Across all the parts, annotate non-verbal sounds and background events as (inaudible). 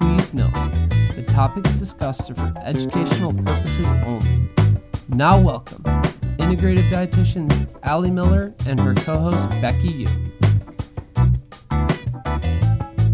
Please note, the topics discussed are for educational purposes only. Now, welcome integrative dietitians Ali Miller and her co host Becky Yu.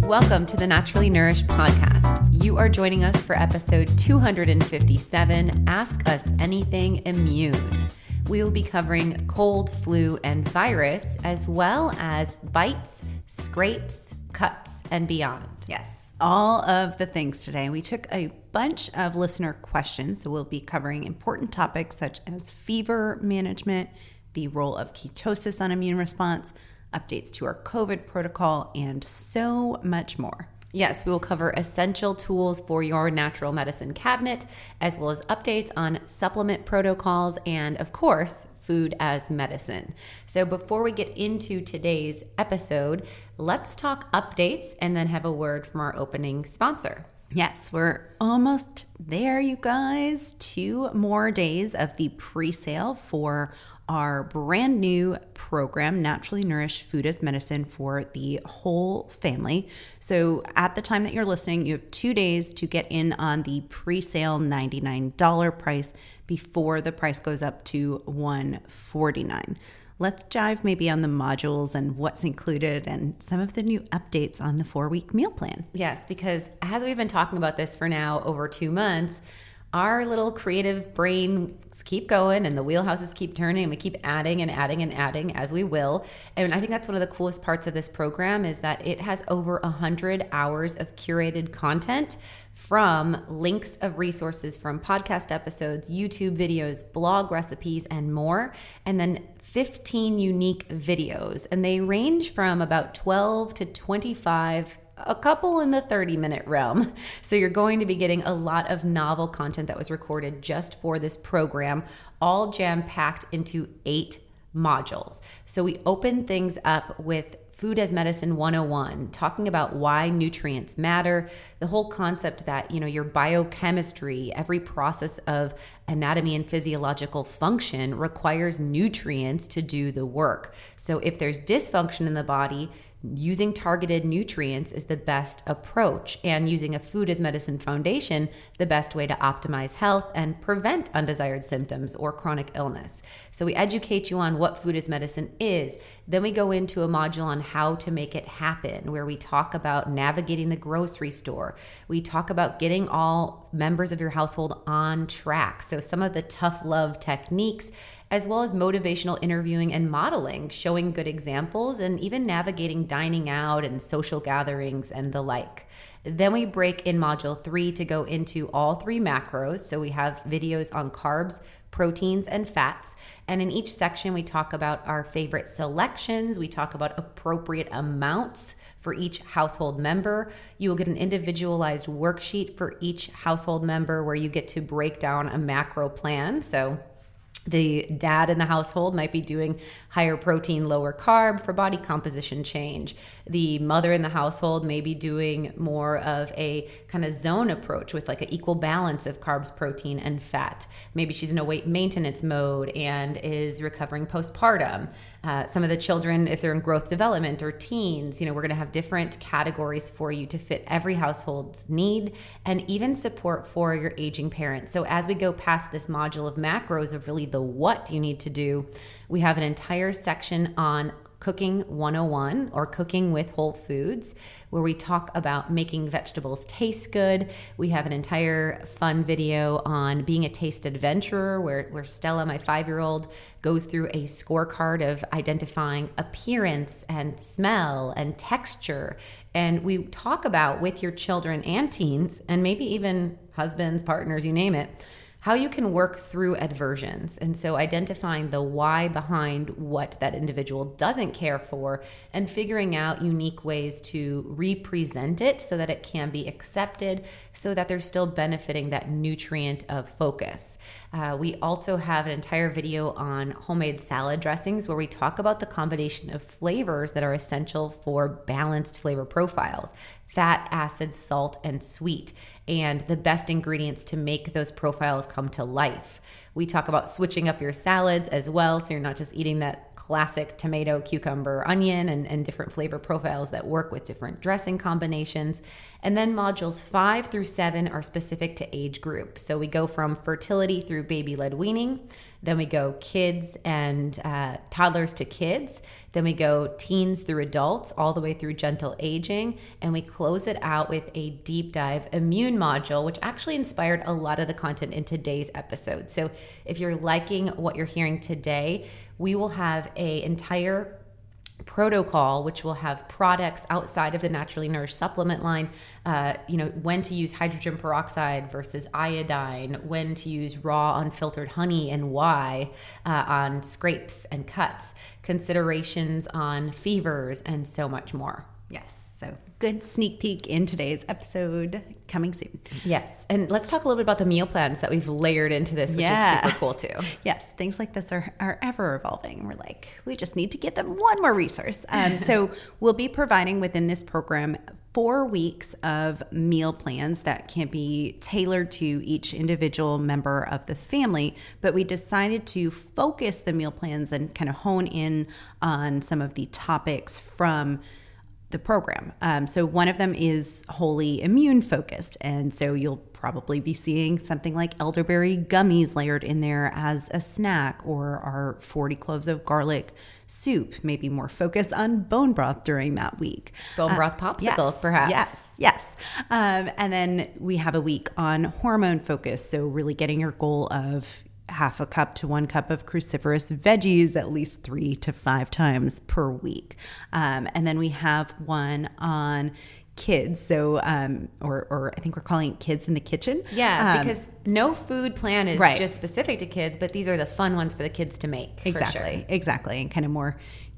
Welcome to the Naturally Nourished podcast. You are joining us for episode 257 Ask Us Anything Immune. We will be covering cold, flu, and virus, as well as bites, scrapes, cuts, and beyond. Yes all of the things today. We took a bunch of listener questions, so we'll be covering important topics such as fever management, the role of ketosis on immune response, updates to our COVID protocol, and so much more. Yes, we will cover essential tools for your natural medicine cabinet, as well as updates on supplement protocols, and of course, food as medicine. So, before we get into today's episode, let's talk updates and then have a word from our opening sponsor. Yes, we're almost there, you guys. Two more days of the pre sale for our brand new program, Naturally Nourished Food as Medicine for the whole family. So, at the time that you're listening, you have two days to get in on the pre sale $99 price before the price goes up to $149. Let's dive maybe on the modules and what's included and some of the new updates on the four week meal plan. Yes, because as we've been talking about this for now over two months, our little creative brains keep going and the wheelhouses keep turning and we keep adding and adding and adding as we will and i think that's one of the coolest parts of this program is that it has over 100 hours of curated content from links of resources from podcast episodes youtube videos blog recipes and more and then 15 unique videos and they range from about 12 to 25 a couple in the 30 minute realm. (laughs) So you're going to be getting a lot of novel content that was recorded just for this program, all jam packed into eight modules. So we open things up with Food as Medicine 101, talking about why nutrients matter, the whole concept that, you know, your biochemistry, every process of anatomy and physiological function requires nutrients to do the work. So if there's dysfunction in the body, using targeted nutrients is the best approach, and using a food as medicine foundation, the best way to optimize health and prevent undesired symptoms or chronic illness. So, we educate you on what food as medicine is. Then we go into a module on how to make it happen, where we talk about navigating the grocery store. We talk about getting all members of your household on track. So, some of the tough love techniques as well as motivational interviewing and modeling, showing good examples, and even navigating dining out and social gatherings and the like. Then we break in module three to go into all three macros. So we have videos on carbs, proteins, and fats. And in each section, we talk about our favorite selections, we talk about appropriate amounts for each household member. You will get an individualized worksheet for each household member where you get to break down a macro plan. So the dad in the household might be doing higher protein, lower carb for body composition change. The mother in the household may be doing more of a kind of zone approach with like an equal balance of carbs, protein, and fat. Maybe she's in a weight maintenance mode and is recovering postpartum. Uh, some of the children, if they're in growth development or teens, you know, we're going to have different categories for you to fit every household's need and even support for your aging parents. So as we go past this module of macros of really the what you need to do, we have an entire section on Cooking 101 or Cooking with Whole Foods, where we talk about making vegetables taste good. We have an entire fun video on being a taste adventurer, where, where Stella, my five year old, goes through a scorecard of identifying appearance and smell and texture. And we talk about with your children and teens, and maybe even husbands, partners, you name it how you can work through aversions. And so identifying the why behind what that individual doesn't care for and figuring out unique ways to represent it so that it can be accepted, so that they're still benefiting that nutrient of focus. Uh, we also have an entire video on homemade salad dressings where we talk about the combination of flavors that are essential for balanced flavor profiles fat, acid, salt, and sweet, and the best ingredients to make those profiles come to life. We talk about switching up your salads as well, so you're not just eating that classic tomato, cucumber, onion, and, and different flavor profiles that work with different dressing combinations. And then modules five through seven are specific to age group. So we go from fertility through baby led weaning, then we go kids and uh, toddlers to kids, then we go teens through adults, all the way through gentle aging, and we close it out with a deep dive immune module, which actually inspired a lot of the content in today's episode. So if you're liking what you're hearing today, we will have a entire protocol which will have products outside of the naturally nourished supplement line uh, you know when to use hydrogen peroxide versus iodine when to use raw unfiltered honey and why uh, on scrapes and cuts considerations on fevers and so much more yes so, good sneak peek in today's episode coming soon. Yes. And let's talk a little bit about the meal plans that we've layered into this, which yeah. is super cool too. (laughs) Yes. Things like this are, are ever evolving. We're like, we just need to get them one more resource. Um, so, (laughs) we'll be providing within this program four weeks of meal plans that can be tailored to each individual member of the family. But we decided to focus the meal plans and kind of hone in on some of the topics from the program. Um, so one of them is wholly immune focused, and so you'll probably be seeing something like elderberry gummies layered in there as a snack, or our 40 cloves of garlic soup, maybe more focus on bone broth during that week. Bone uh, broth popsicles, yes, perhaps. Yes, yes. Um, and then we have a week on hormone focus, so really getting your goal of half a cup to one cup of cruciferous veggies at least three to five times per week. Um, and then we have one on kids so um or or i think we're calling it kids in the kitchen yeah um, because no food plan is right. just specific to kids but these are the fun ones for the kids to make exactly sure. exactly and kind of more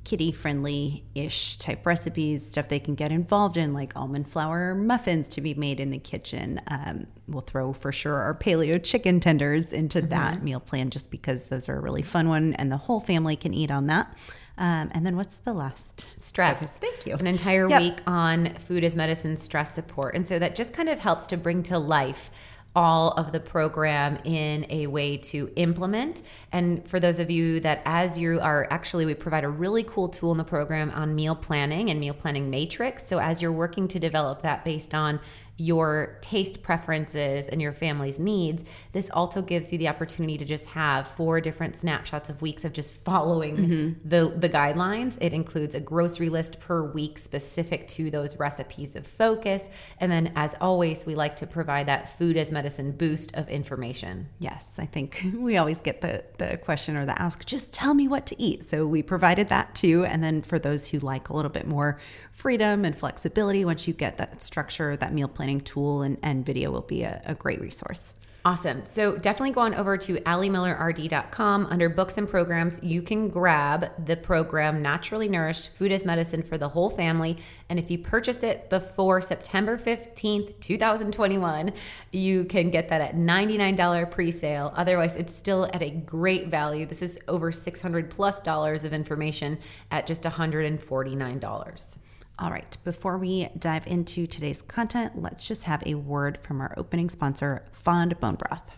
kiddie friendly ish type recipes, stuff they can get involved in, like almond flour muffins to be made in the kitchen. Um, we'll throw for sure our paleo chicken tenders into mm-hmm. that meal plan just because those are a really fun one and the whole family can eat on that. Um, and then what's the last? Stress. Focus? Thank you. An entire yep. week on food as medicine stress support. And so that just kind of helps to bring to life all of the program in a way to implement. And for those of you that, as you are actually, we provide a really cool tool in the program on meal planning and meal planning matrix. So as you're working to develop that based on your taste preferences and your family's needs, this also gives you the opportunity to just have four different snapshots of weeks of just following mm-hmm. the, the guidelines. It includes a grocery list per week specific to those recipes of focus. And then, as always, we like to provide that food as medicine boost of information. Yes, I think (laughs) we always get the, the question or the ask, just tell me what to eat. So we provided that too. And then for those who like a little bit more freedom and flexibility, once you get that structure, that meal planning tool and, and video will be a, a great resource. Awesome. So definitely go on over to alimillerrd.com. Under books and programs, you can grab the program Naturally Nourished Food as Medicine for the Whole Family. And if you purchase it before September 15th, 2021, you can get that at $99 pre sale. Otherwise, it's still at a great value. This is over 600 plus dollars of information at just $149. All right, before we dive into today's content, let's just have a word from our opening sponsor, Fond Bone Broth.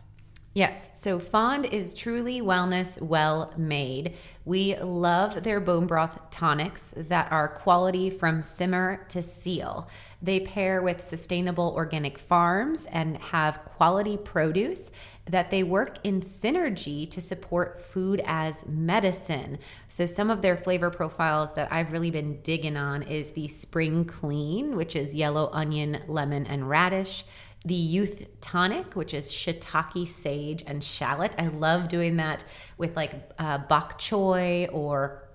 Yes, so Fond is truly wellness well made. We love their bone broth tonics that are quality from simmer to seal. They pair with sustainable organic farms and have quality produce that they work in synergy to support food as medicine. So, some of their flavor profiles that I've really been digging on is the Spring Clean, which is yellow onion, lemon, and radish. The Youth Tonic, which is shiitake, sage, and shallot. I love doing that with like uh, bok choy or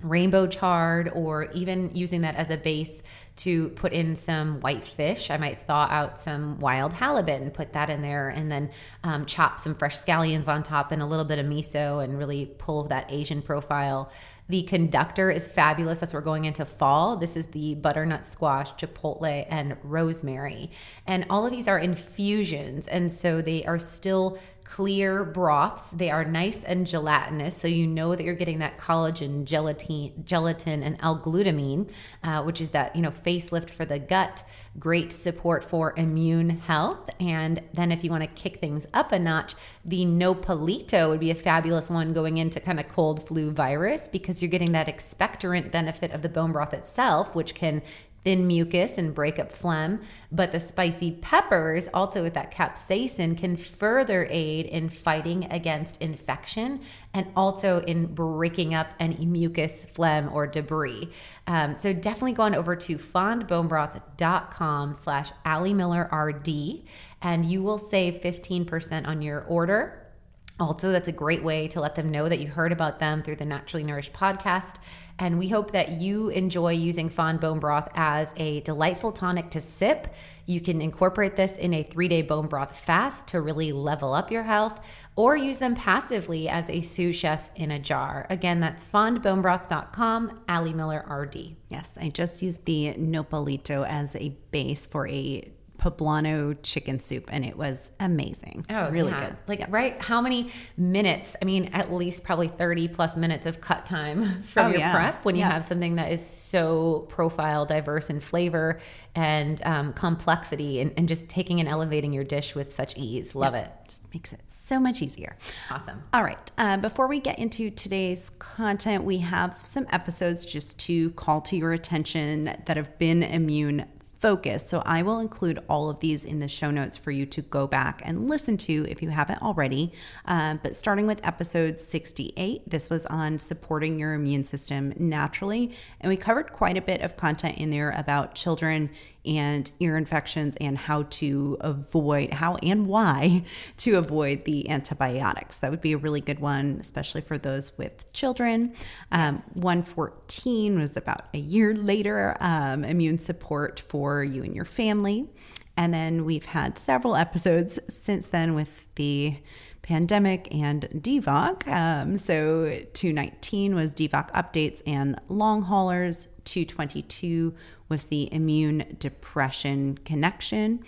rainbow chard, or even using that as a base to put in some white fish. I might thaw out some wild halibut and put that in there, and then um, chop some fresh scallions on top and a little bit of miso and really pull that Asian profile. The conductor is fabulous. as we're going into fall. This is the butternut squash, chipotle, and rosemary. And all of these are infusions. And so they are still clear broths. They are nice and gelatinous, so you know that you're getting that collagen, gelatin, gelatin, and L-glutamine, uh, which is that you know facelift for the gut. Great support for immune health. And then if you want to kick things up a notch, the Nopalito would be a fabulous one going into kind of cold flu virus because you're getting that expectorant benefit of the bone broth itself, which can thin mucus and break up phlegm. But the spicy peppers, also with that capsaicin, can further aid in fighting against infection and also in breaking up any mucus, phlegm, or debris. Um, so definitely go on over to fondbonebroth.com slash Ali Miller RD and you will save 15% on your order. Also, that's a great way to let them know that you heard about them through the Naturally Nourished podcast. And we hope that you enjoy using Fond Bone Broth as a delightful tonic to sip. You can incorporate this in a three day bone broth fast to really level up your health, or use them passively as a sous chef in a jar. Again, that's fondbonebroth.com, Ali Miller RD. Yes, I just used the Nopalito as a base for a poblano chicken soup and it was amazing. Oh, really yeah. good. Like, right? How many minutes? I mean, at least probably 30 plus minutes of cut time (laughs) from Oh, your yeah. prep when you have something that is so profile diverse in flavor and um, complexity and, and just taking and elevating your dish with such ease. Love it. Just makes it so much easier. Awesome. All right. Uh, before we get into today's content, we have some episodes just to call to your attention that have been immune focused. So I will include all of these in the show notes for you to go back and listen to if you haven't already. Uh, but starting with episode 68, this was on supporting your immune system naturally. And we covered quite a bit of content in there about children and ear infections and how to avoid how and why (laughs) to avoid the antibiotics. That would be a really good one, especially for those with children. Um, 114 was about a year later, um, immune support for you and your family. And then we've had several episodes since then with the pandemic and DVOC. Um, so 219 was DVOC updates and long haulers. 222 was the immune depression connection.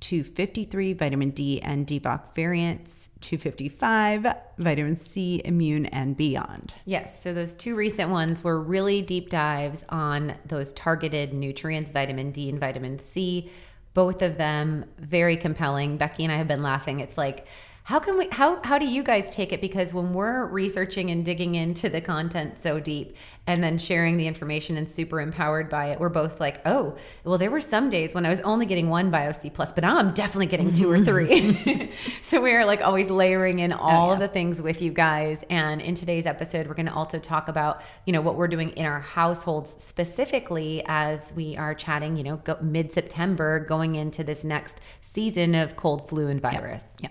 253 vitamin D and DVOC variants. 255 vitamin C immune and beyond. Yes. So those two recent ones were really deep dives on those targeted nutrients, vitamin D and vitamin C. Both of them very compelling. Becky and I have been laughing. It's like, how can we how how do you guys take it? Because when we're researching and digging into the content so deep and then sharing the information and super empowered by it we're both like oh well there were some days when i was only getting one bio c plus but now i'm definitely getting two or three. Mm-hmm. (laughs) So we are like always layering in oh, all of the things with you guys. And in today's episode we're going to also talk about you know what we're doing in our households specifically as we are chatting you know go, mid-september going into this next season of cold flu and virus. Yeah.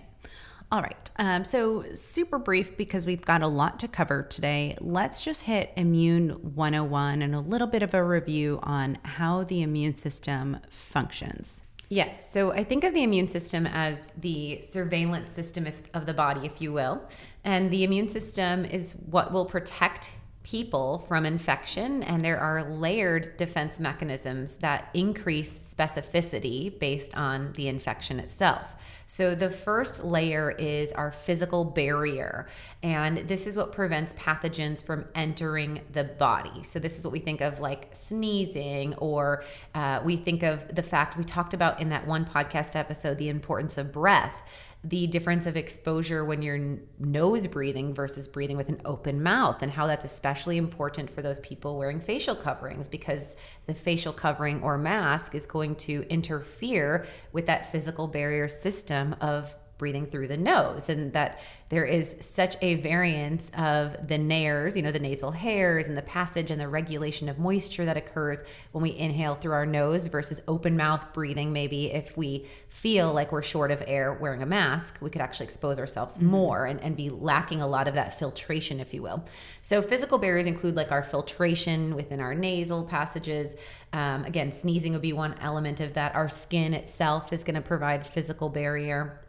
All right. Um, so, super brief because we've got a lot to cover today. Let's just hit Immune 101 and a little bit of a review on how the immune system functions. Yes. So I think of the immune system as the surveillance system if, of the body, if you will. And the immune system is what will protect people from infection. And there are layered defense mechanisms that increase specificity based on the infection itself. So the first layer is our physical barrier. And this is what prevents pathogens from entering the body. So this is what we think of like sneezing, or uh, we think of the fact we talked about in that one podcast episode the importance of breath the difference of exposure when you're nose breathing versus breathing with an open mouth, and how that's especially important for those people wearing facial coverings because the facial covering or mask is going to interfere with that physical barrier system of breathing through the nose and that there is such a variance of the nares, you know, the nasal hairs and the passage and the regulation of moisture that occurs when we inhale through our nose versus open mouth breathing. Maybe if we feel like we're short of air wearing a mask, we could actually expose ourselves mm-hmm. more and, and be lacking a lot of that filtration, if you will. So, physical barriers include like our filtration within our nasal passages. Um, again, sneezing would be one element of that. Our skin itself is going to provide physical barrier.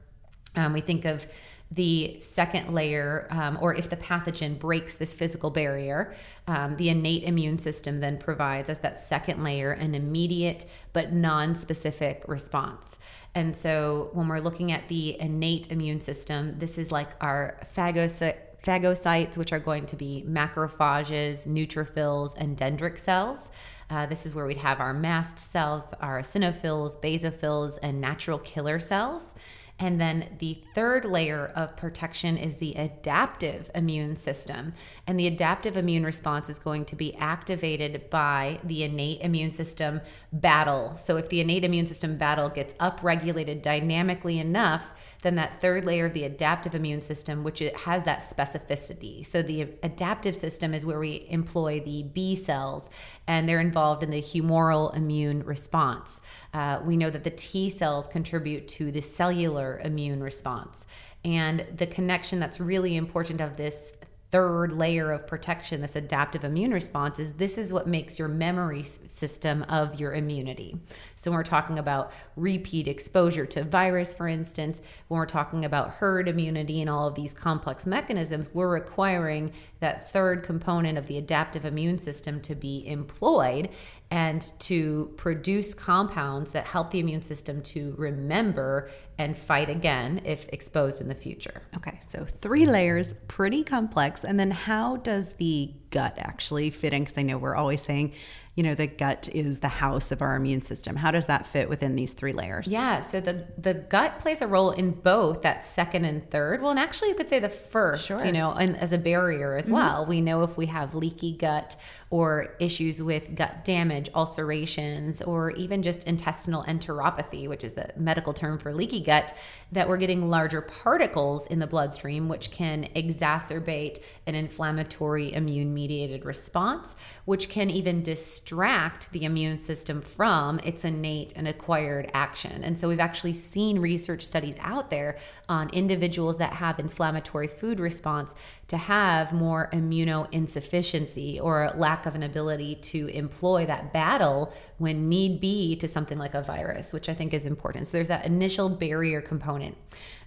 Um, we think of the second layer, um, or if the pathogen breaks this physical barrier, um, the innate immune system then provides as that second layer an immediate but non specific response. And so when we're looking at the innate immune system, this is like our phagocytes, which are going to be macrophages, neutrophils, and dendritic cells. Uh, this is where we'd have our mast cells, our eosinophils, basophils, and natural killer cells. And then the third layer of protection is the adaptive immune system. And the adaptive immune response is going to be activated by the innate immune system battle. So if the innate immune system battle gets upregulated dynamically enough, then that third layer of the adaptive immune system, which it has that specificity. So the adaptive system is where we employ the B cells, and they're involved in the humoral immune response. Uh, we know that the T cells contribute to the cellular immune response. And the connection that's really important of this third layer of protection, this adaptive immune response, is this is what makes your memory system of your immunity. So, when we're talking about repeat exposure to virus, for instance, when we're talking about herd immunity and all of these complex mechanisms, we're requiring that third component of the adaptive immune system to be employed and to produce compounds that help the immune system to remember and fight again if exposed in the future. Okay, so three layers, pretty complex. And then how does the gut actually fit in? Because I know we're always saying you know the gut is the house of our immune system how does that fit within these three layers yeah so the the gut plays a role in both that second and third well and actually you could say the first sure. you know and as a barrier as mm-hmm. well we know if we have leaky gut or issues with gut damage ulcerations or even just intestinal enteropathy which is the medical term for leaky gut that we're getting larger particles in the bloodstream which can exacerbate an inflammatory immune mediated response which can even distract the immune system from its innate and acquired action. And so we've actually seen research studies out there on individuals that have inflammatory food response to have more immunoinsufficiency or lack of an ability to employ that battle when need be to something like a virus, which I think is important. So there's that initial barrier component.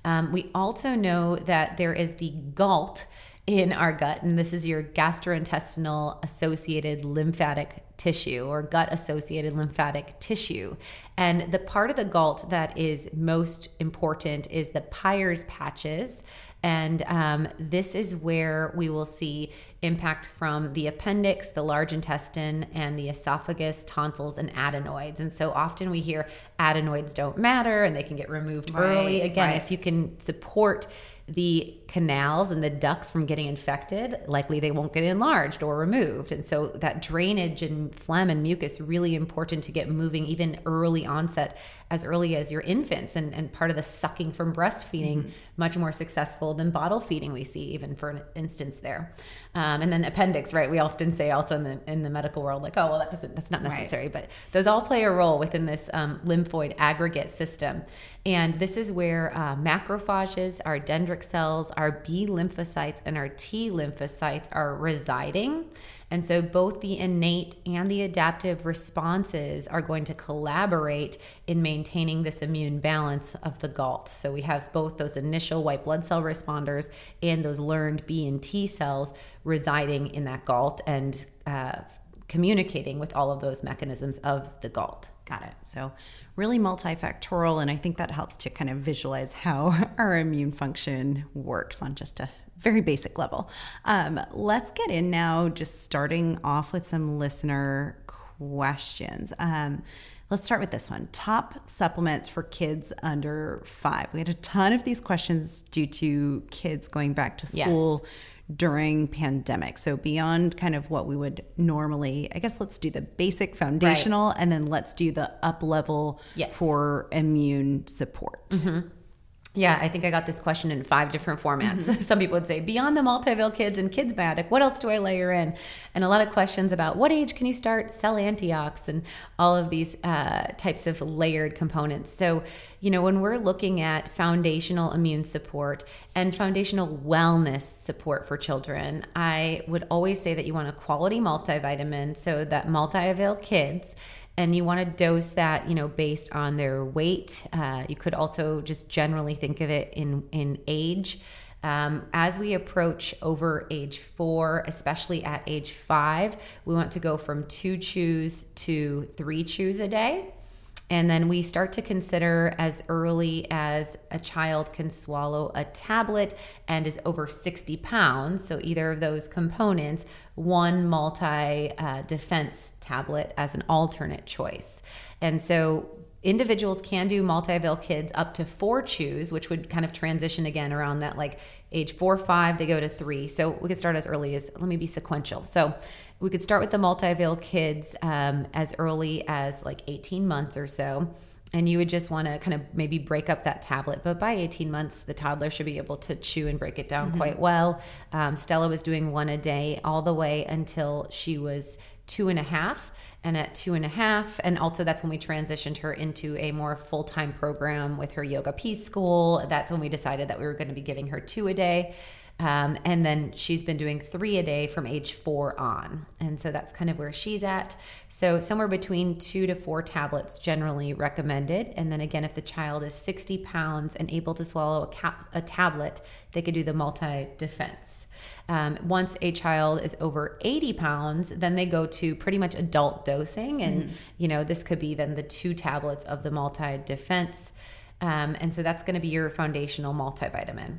Um, we also know that there is the GALT in our gut, and this is your gastrointestinal associated lymphatic tissue or gut associated lymphatic tissue. And the part of the GALT that is most important is the Peyer's patches. And um, this is where we will see impact from the appendix, the large intestine, and the esophagus, tonsils, and adenoids. And so often we hear adenoids don't matter and they can get removed right, early. Again, right. if you can support the canals and the ducts from getting infected, likely they won't get enlarged or removed. And so that drainage and phlegm and mucus really important to get moving even early onset as early as your infants and, and part of the sucking from breastfeeding mm-hmm. much more successful than bottle feeding we see even for an instance there. Um, and then appendix, right? We often say also in the in the medical world like, oh well that doesn't that's not necessary, right. but those all play a role within this um, lymphoid aggregate system. And this is where uh, macrophages, our dendritic cells, our B lymphocytes, and our T lymphocytes are residing. And so both the innate and the adaptive responses are going to collaborate in maintaining this immune balance of the GALT. So we have both those initial white blood cell responders and those learned B and T cells residing in that GALT and uh, communicating with all of those mechanisms of the GALT. Got it. So, really multifactorial. And I think that helps to kind of visualize how (laughs) our immune function works on just a very basic level. Um, let's get in now, just starting off with some listener questions. Um, let's start with this one top supplements for kids under five. We had a ton of these questions due to kids going back to school. Yes during pandemic. So beyond kind of what we would normally, I guess let's do the basic foundational right. and then let's do the up level yes. for immune support. Mm-hmm. Yeah, I think I got this question in five different formats. Mm-hmm. (laughs) Some people would say, beyond the multi-avail kids and kids biotic, what else do I layer in? And a lot of questions about what age can you start cell antiox and all of these uh, types of layered components. So, you know, when we're looking at foundational immune support and foundational wellness support for children, I would always say that you want a quality multivitamin so that multi-avail kids and you want to dose that you know based on their weight uh, you could also just generally think of it in in age um, as we approach over age four, especially at age five, we want to go from two chews to three chews a day. And then we start to consider as early as a child can swallow a tablet and is over 60 pounds. So, either of those components, one multi uh, defense tablet as an alternate choice. And so, individuals can do multi-avail kids up to four chews which would kind of transition again around that like age four five they go to three. So we could start as early as let me be sequential. So we could start with the multi-avail kids um, as early as like 18 months or so. And you would just want to kind of maybe break up that tablet. But by 18 months the toddler should be able to chew and break it down mm-hmm. quite well. Um, stella was doing one a day all the way until she was two and a half and at two and a half and also that's when we transitioned her into a more full-time program with her yoga peace school. That's when we decided that we were going to be giving her two a day um, and then she's been doing three a day from age four on. And so that's kind of where she's at. So somewhere between two to four tablets generally recommended. And then again, if the child is 60 pounds and able to swallow a, cap- a tablet, they could do the multi defense. Um, once a child is over 80 pounds, then they go to pretty much adult dosing. And, mm-hmm. you know, this could be then the two tablets of the multi defense. Um, and so that's going to be your foundational multivitamin.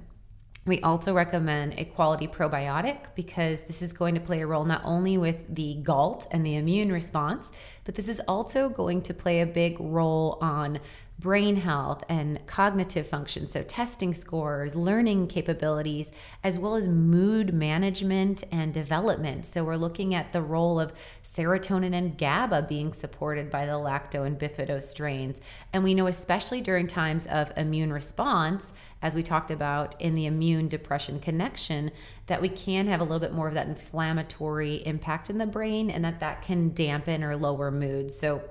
We also recommend a quality probiotic because this is going to play a role not only with the GALT and the immune response, but this is also going to play a big role on brain health and cognitive function. So, testing scores, learning capabilities, as well as mood management and development. So, we're looking at the role of serotonin and GABA being supported by the lacto and bifido strains. And we know, especially during times of immune response, as we talked about in the immune depression connection, that we can have a little bit more of that inflammatory impact in the brain and that that can dampen or lower mood. So,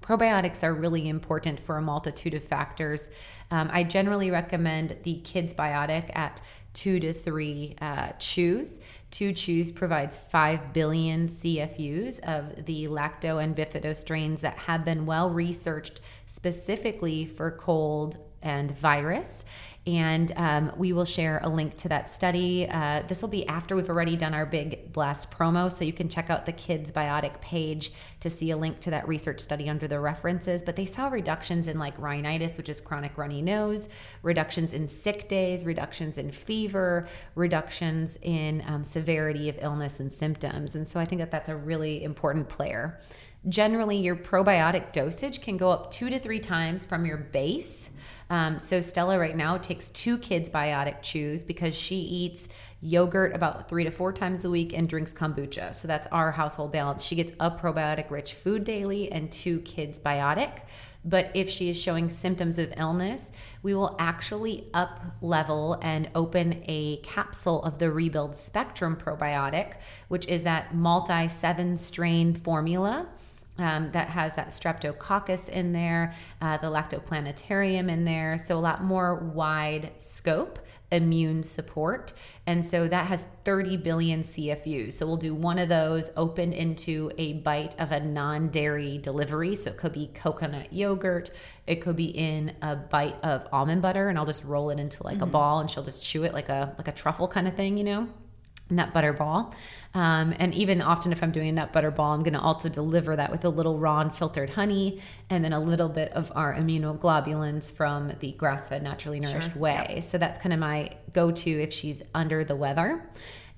Probiotics are really important for a multitude of factors. Um, I generally recommend the Kids Biotic at two to three uh, chews. Two chews provides 5 billion CFUs of the lacto and bifido strains that have been well researched specifically for cold and virus and um, we will share a link to that study. Uh, this will be after we've already done our big blast promo, so you can check out the Kids Biotic page to see a link to that research study under the references. But they saw reductions in like rhinitis, which is chronic runny nose, reductions in sick days, reductions in fever, reductions in um, severity of illness and symptoms. And so I think that that's a really important player. Generally, your probiotic dosage can go up two to three times from your base. Um, so Stella right now takes two kids biotic chews because she eats yogurt about three to four times a week and drinks kombucha. So that's our household balance. She gets a probiotic rich food daily and two kids biotic. But if she is showing symptoms of illness, we will actually up level and open a capsule of the Rebuild Spectrum probiotic, which is that multi seven strain formula um, that has that streptococcus in there, uh, the lactoplanitarium in there. So, a lot more wide scope immune support. And so that has 30 billion CFUs. So we'll do one of those opened into a bite of a non dairy delivery. So it could be coconut yogurt, it could be in a bite of almond butter, and I'll just roll it into like mm-hmm. a ball and she'll just chew it like a like a truffle kind of thing, you know? Nut butter ball. Um, and even often, if I'm doing a nut butter ball, I'm going to also deliver that with a little raw and filtered honey and then a little bit of our immunoglobulins from the grass fed, naturally nourished sure. way. Yep. So that's kind of my go to if she's under the weather.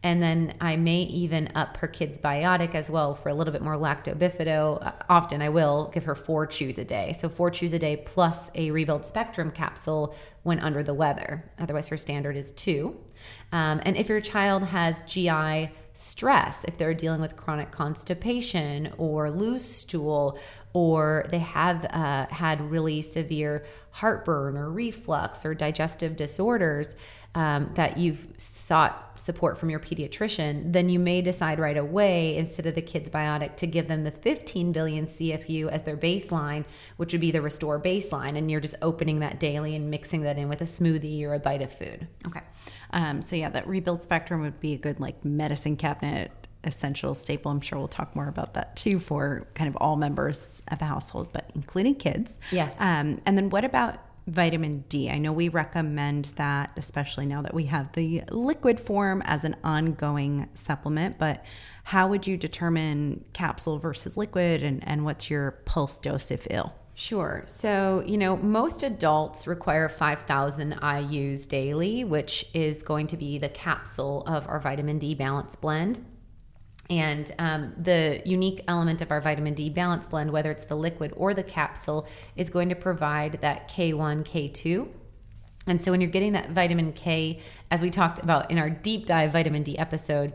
And then I may even up her kid's biotic as well for a little bit more lactobifido. Uh, often I will give her four chews a day. So four chews a day plus a rebuild spectrum capsule when under the weather. Otherwise, her standard is two. Um, and if your child has GI stress, if they're dealing with chronic constipation or loose stool, or they have uh, had really severe heartburn or reflux or digestive disorders um, that you've sought support from your pediatrician, then you may decide right away, instead of the kids biotic, to give them the 15 billion CFU as their baseline, which would be the restore baseline. And you're just opening that daily and mixing that in with a smoothie or a bite of food. Okay. Um, so, yeah, that rebuild spectrum would be a good like medicine cabinet essential staple. I'm sure we'll talk more about that too for kind of all members of the household, but including kids. Yes. Um, and then what about vitamin D? I know we recommend that, especially now that we have the liquid form as an ongoing supplement, but how would you determine capsule versus liquid and, and what's your pulse dose if ill? Sure. So, you know, most adults require 5,000 IUs daily, which is going to be the capsule of our vitamin D balance blend. And um, the unique element of our vitamin D balance blend, whether it's the liquid or the capsule, is going to provide that K1, K2. And so when you're getting that vitamin K, as we talked about in our deep dive vitamin D episode,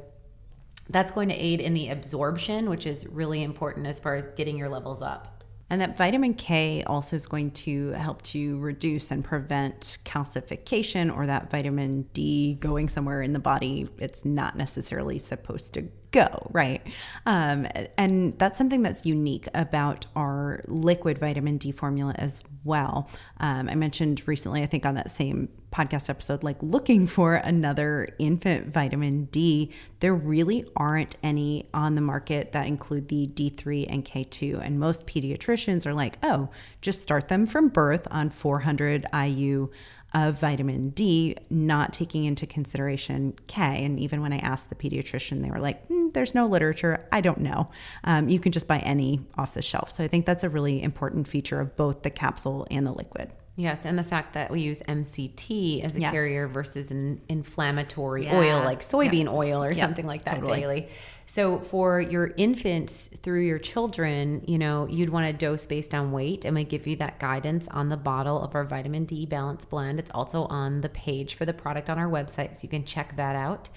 that's going to aid in the absorption, which is really important as far as getting your levels up. And that vitamin K also is going to help to reduce and prevent calcification or that vitamin D going somewhere in the body it's not necessarily supposed to go, right? Um, and that's something that's unique about our liquid vitamin D formula as well. Um, I mentioned recently, I think on that same podcast episode, like looking for another infant vitamin D, there really aren't any on the market that include the D3 and K2. And most pediatricians are like, oh, just start them from birth on 400 IU of vitamin D, not taking into consideration K. And even when I asked the pediatrician, they were like, mm, there's no literature. I don't know. Um, you can just buy any off the shelf. So I think that's a really important feature of both the capsule and the liquid. Yes, and the fact that we use MCT as a yes. carrier versus an inflammatory yeah. oil like soybean oil or something like that totally. daily. So for your infants through your children, you know, you'd want to dose based on weight and we give you that guidance on the bottle of our vitamin D balance blend. It's also on the page for the product on our website, so you can check that out.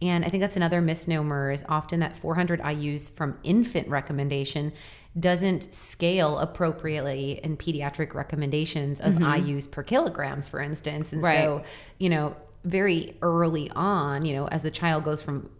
And I think that's another misnomer is often that 400 IUs from infant recommendation doesn't scale appropriately in pediatric recommendations of mm-hmm. IUs per kilograms, for instance. And right. so, you know, very early on, you know, as the child goes from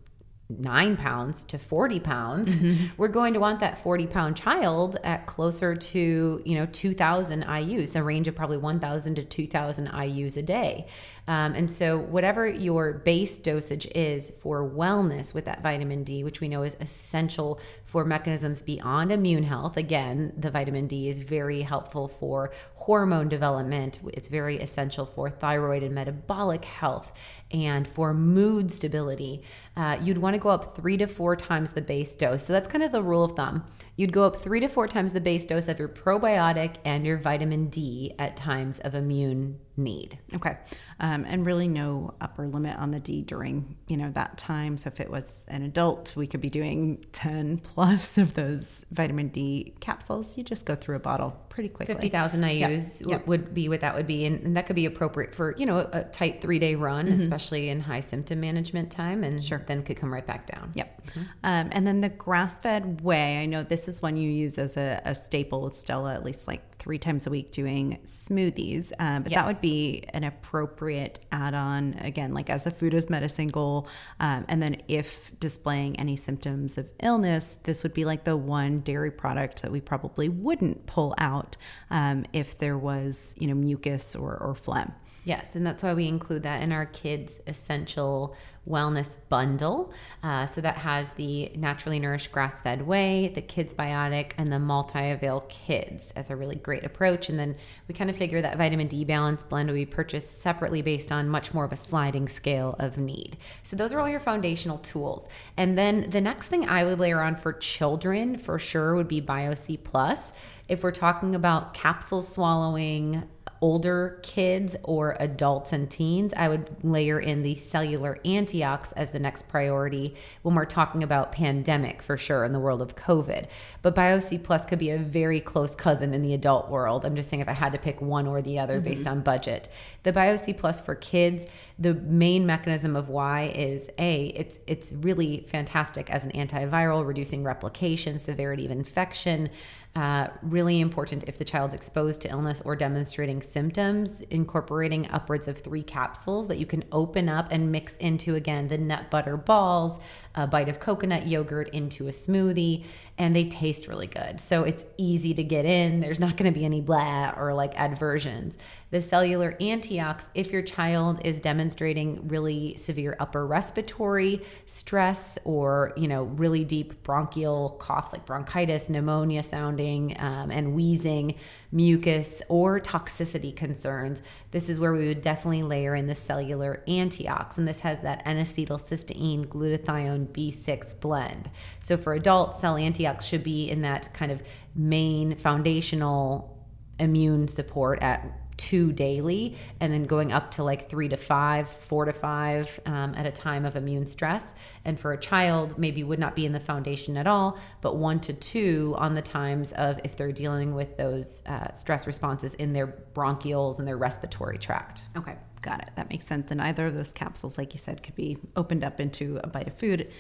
nine pounds to 40 pounds, mm-hmm. we're going to want that 40 pound child at closer to, you know, 2000 IUs, a range of probably 1000 to 2000 IUs a day. Um, and so, whatever your base dosage is for wellness with that vitamin D, which we know is essential for mechanisms beyond immune health, again, the vitamin D is very helpful for hormone development. It's very essential for thyroid and metabolic health and for mood stability. Uh, you'd want to go up three to four times the base dose. So that's kind of the rule of thumb. You'd go up three to four times the base dose of your probiotic and your vitamin D at times of immune need. Okay. Um, and really no upper limit on the D during, you know, that time. So if it was an adult, we could be doing 10 (laughs) plus of those vitamin D capsules. You just go through a bottle pretty quickly. 50,000 IUs yep. Yep. would be what that would be. And, and, that could be appropriate for, you know, a, tight three day run, mm-hmm. especially in high symptom management time. And sure. then could come right back down. Yep. Mm-hmm. Um, and then the grass fed whey, I know this is one you use as a, a staple with Stella, at least like three times a week doing smoothies. Um, but yes. that would be an appropriate add on, again, like as a food as medicine goal. Um, and then if displaying any symptoms of illness, this would be like the one dairy product that we probably wouldn't pull out um, if there was, you know, mucus or, or phlegm. Yes, and that's why we include that in our kids' essential wellness bundle. Uh, so that has the naturally nourished grass fed whey, the kids biotic, and the multi avail kids as a really great approach. And then we kind of figure that vitamin D balance blend will be purchased separately based on much more of a sliding scale of need. So those are all your foundational tools. And then the next thing I would layer on for children for sure would be BioC Plus. If we're talking about capsule swallowing, older kids or adults and teens, I would layer in the cellular antiox as the next priority when we're talking about pandemic for sure in the world of COVID. But BioC Plus could be a very close cousin in the adult world. I'm just saying if I had to pick one or the other mm-hmm. based on budget. The BioC Plus for kids, the main mechanism of why is A, it's it's really fantastic as an antiviral, reducing replication, severity of infection. Uh, really important if the child's exposed to illness or demonstrating symptoms, incorporating upwards of three capsules that you can open up and mix into again the nut butter balls, a bite of coconut yogurt into a smoothie, and they taste really good. So it's easy to get in. There's not going to be any blah or like adversions the cellular antiox if your child is demonstrating really severe upper respiratory stress or you know really deep bronchial coughs like bronchitis pneumonia sounding um, and wheezing mucus or toxicity concerns this is where we would definitely layer in the cellular antiox. And this has that n-acetylcysteine glutathione b6 blend. So for adults cell antiox should be in that kind of main foundational immune support at two daily and then going up to like three to five, four to five um, at a time of immune stress. And for a child, maybe would not be in the foundation at all, but one to two on the times of if they're dealing with those uh, stress responses in their bronchioles and their respiratory tract. Okay. Got it. That makes sense. And either of those capsules, like you said, could be opened up into a bite of food.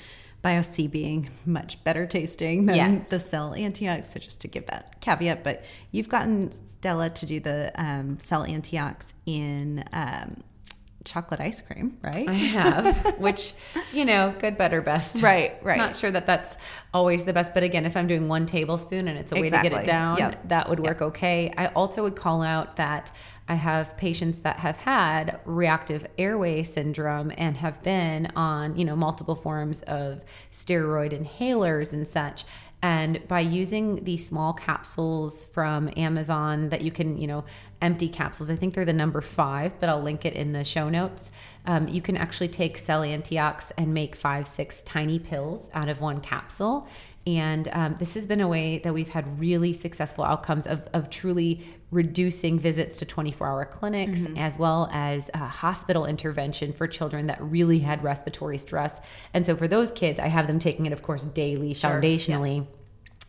BioC being much better tasting than yes. the cell antiox. So just to give that caveat, but you've gotten Stella to do the um, cell antiox in um, chocolate ice cream, right? I have, (laughs) which, you know, good, better, best. Right, right. Not sure that that's always the best, but again, if I'm doing one tablespoon and it's a way exactly. to get it down, yep. that would work yep. okay. I also would call out that I have patients that have had reactive airway syndrome and have been on, you know, multiple forms of steroid inhalers and such. And by using these small capsules from Amazon that you can, you know, empty capsules, I think they're the number five, but I'll link it in the show notes. Um, you can actually take Cell Antiox and make five, six tiny pills out of one capsule. And um, this has been a way that we've had really successful outcomes of, of truly reducing visits to 24 hour clinics mm-hmm. as well as hospital intervention for children that really had respiratory stress. And so for those kids, I have them taking it, of course, daily, sure. foundationally. Yeah.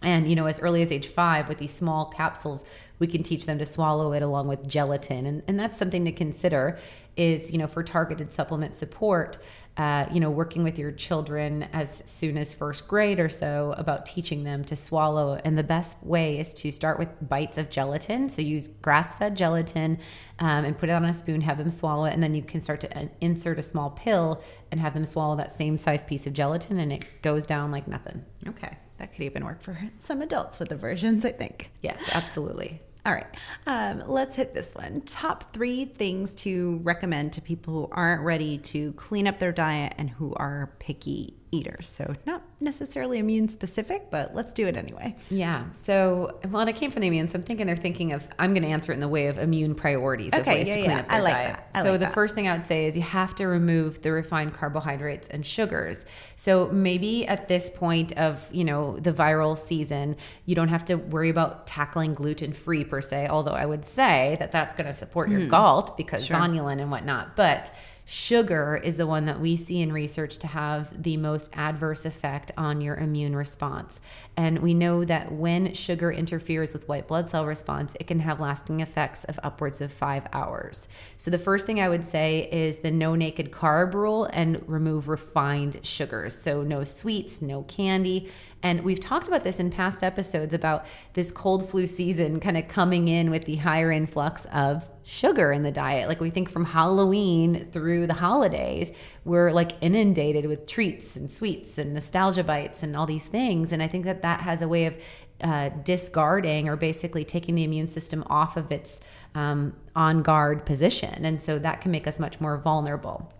And, you know, as early as age five, with these small capsules, we can teach them to swallow it along with gelatin. And, and that's something to consider is, you know, for targeted supplement support uh, you know, working with your children as soon as first grade or so about teaching them to swallow. And the best way is to start with bites of gelatin. So use grass fed gelatin um, and put it on a spoon, have them swallow it, and then you can start to uh, insert a small pill and have them swallow that same size piece of gelatin, and it goes down like nothing. Okay. That could even work for some adults with aversions, I think. Yes, absolutely. All right, um, let's hit this one. Top three things to recommend to people who aren't ready to clean up their diet and who are picky eaters. So, not necessarily immune specific, but let's do it anyway. Yeah. So, well, and I came from the immune, so I'm thinking they're thinking of, I'm going to answer it in the way of immune priorities. Okay. yeah, yeah. I like diet. that. I so, like the that. first thing I would say is you have to remove the refined carbohydrates and sugars. So, maybe at this point of, you know, the viral season, you don't have to worry about tackling gluten free per se, although I would say that that's going to support your mm. GALT because sure. zonulin and whatnot. But Sugar is the one that we see in research to have the most adverse effect on your immune response. And we know that when sugar interferes with white blood cell response, it can have lasting effects of upwards of five hours. So, the first thing I would say is the no naked carb rule and remove refined sugars. So, no sweets, no candy. And we've talked about this in past episodes about this cold flu season kind of coming in with the higher influx of sugar in the diet. Like we think from Halloween through the holidays, we're like inundated with treats and sweets and nostalgia bites and all these things. And I think that that has a way of uh, discarding or basically taking the immune system off of its um, on guard position. And so that can make us much more vulnerable.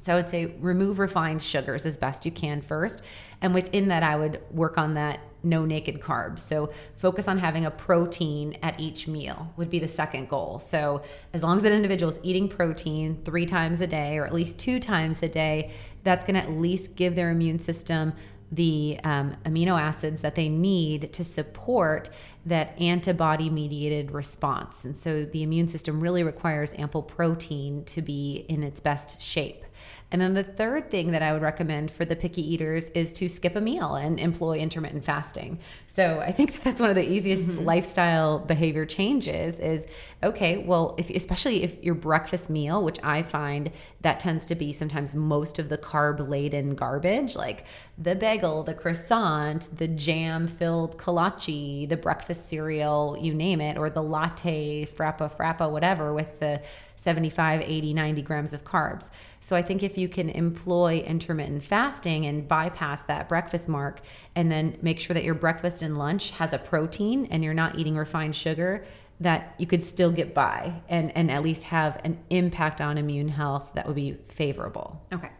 So I would say remove refined sugars as best you can first. And within that, I would work on that no naked carbs. So focus on having a protein at each meal would be the second goal. So as long as that individual is eating protein three times a day or at least two times a day, that's going to at least give their immune system the um, amino acids that they need to support that antibody mediated response. And so the immune system really requires ample protein to be in its best shape. And then the third thing that I would recommend for the picky eaters is to skip a meal and employ intermittent fasting. So I think (laughs) that's one of the easiest mm-hmm. lifestyle behavior changes is okay, well, if especially if your breakfast meal, which I find that tends to be sometimes most of the carb laden garbage, like the bagel, the croissant, the jam filled kolache, the breakfast cereal, you name it, or the latte, frappa, frappa, whatever with the 75, 80, 90 grams of carbs. So I think if you can employ intermittent fasting and bypass that breakfast mark and then make sure that your breakfast and lunch has a protein and you're not eating refined sugar, that you could still get by and, and at least have an impact on immune health that would be favorable. Okay.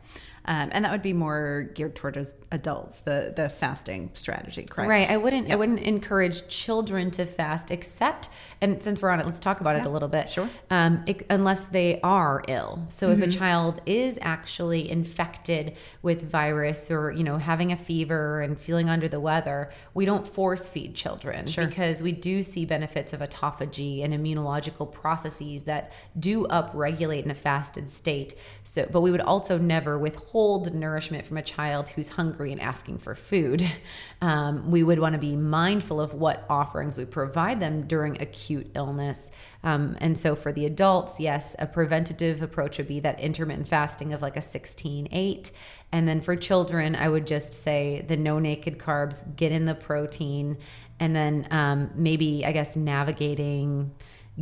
Um, and that would be more geared towards adults, the the fasting strategy, correct? Right. I wouldn't yep. I wouldn't encourage children to fast, except and since we're on it, let's talk about it a little bit. Sure. Um, it, unless they are ill. So mm-hmm. if a mm-hmm. child is actually infected with virus or you know having a fever and feeling under the weather, we don't force feed children sure. because we do see benefits of autophagy and immunological processes that do upregulate in a fasted state. So, but we would also never withhold nourishment from a child who's hungry hungry and asking for food. (laughs) Um, we would want to be mindful of what offerings we provide them during acute illness. Um, and so for the adults, yes, a preventative approach would be that intermittent fasting of like a 16 8. And then for children, I would just say the no naked carbs, get in the protein, and then um, maybe, I guess, navigating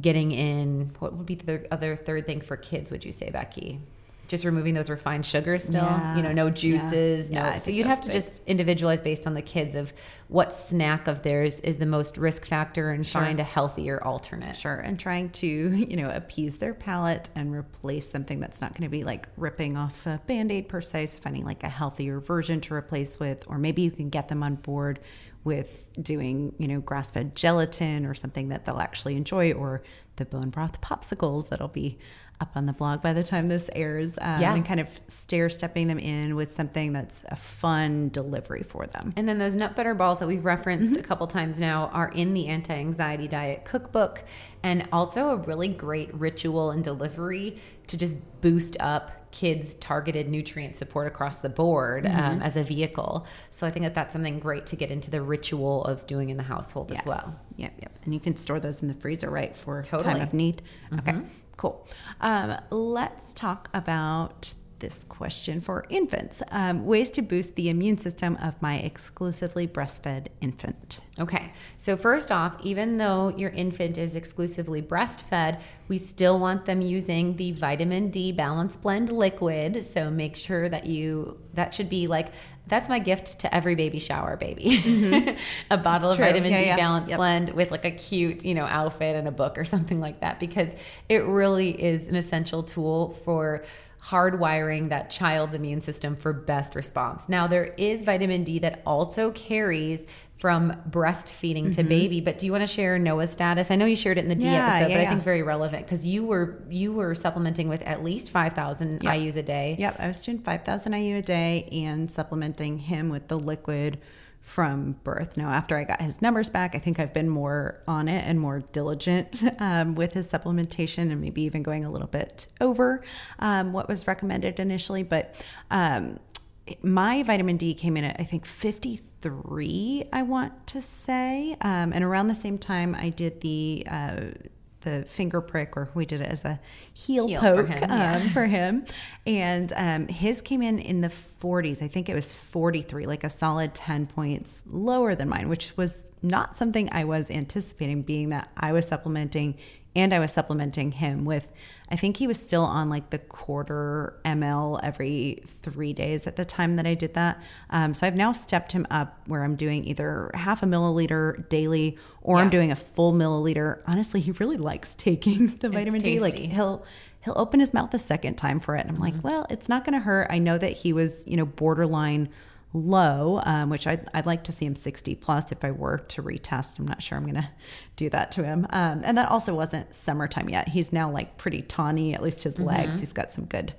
getting in what would be the other third thing for kids would you say becky just removing those refined sugars still yeah. you know no juices yeah. no yeah, so you'd have to big. just individualize based on the kids of what snack of theirs is the most risk factor and sure. find a healthier alternate sure and trying to you know appease their palate and replace something that's not going to be like ripping off a band-aid per se so finding like a healthier version to replace with or maybe you can get them on board with doing, you know, grass fed gelatin or something that they'll actually enjoy, or the bone broth popsicles that'll be up on the blog by the time this airs um, yeah. and kind of stair stepping them in with something that's a fun delivery for them. And then those nut butter balls that we've referenced mm-hmm. a couple times now are in the anti anxiety diet cookbook and also a really great ritual and delivery to just boost up kids targeted nutrient support across the board um, mm-hmm. um, as a vehicle. So I think that that's something great to get into the ritual of doing in the household yes. as well. Yep, yep. And you can store those in the freezer, right, for totally. time of need. Mm-hmm. Cool. Um, let's talk about this question for infants um, ways to boost the immune system of my exclusively breastfed infant. Okay, so first off, even though your infant is exclusively breastfed, we still want them using the vitamin D balance blend liquid. So make sure that you, that should be like, that's my gift to every baby shower baby. Mm-hmm. (laughs) a bottle of vitamin yeah, D yeah. balance yep. blend with like a cute, you know, outfit and a book or (laughs) something like that because it really is an essential tool for hardwiring that child's immune system for best response. Now, there is vitamin D that also carries from breastfeeding mm-hmm. to baby. But do you want to share Noah's status? I know you shared it in the D yeah, episode, yeah, but I think very relevant because you were you were supplementing with at least five thousand yep. IU's a day. Yep, I was doing five thousand IU a day and supplementing him with the liquid from birth. Now, after I got his numbers back, I think I've been more on it and more diligent (laughs) um, with his supplementation and maybe even going a little bit over um, what was recommended initially. But um, my vitamin D came in at, I think, 53, I want to say. Um, and around the same time, I did the. Uh, the finger prick, or we did it as a heel, heel poke for him, yeah. um, (laughs) for him. And um, his came in in the 40s. I think it was 43, like a solid 10 points lower than mine, which was not something I was anticipating, being that I was supplementing and I was supplementing him with, I think he was still on like the quarter ml every three days at the time that I did that. Um, so I've now stepped him up where I'm doing either half a milliliter daily or yeah. I'm doing a full milliliter. Honestly, he really likes taking (laughs) the vitamin D. Like he'll he'll open his mouth a second time for it, and I'm mm-hmm. like, well, it's not going to hurt. I know that he was you know borderline low, um, which I'd, I'd like to see him 60 plus if I were to retest. I'm not sure I'm going to do that to him. Um, and that also wasn't summertime yet. He's now like pretty tawny, at least his legs. Mm-hmm. He's got some good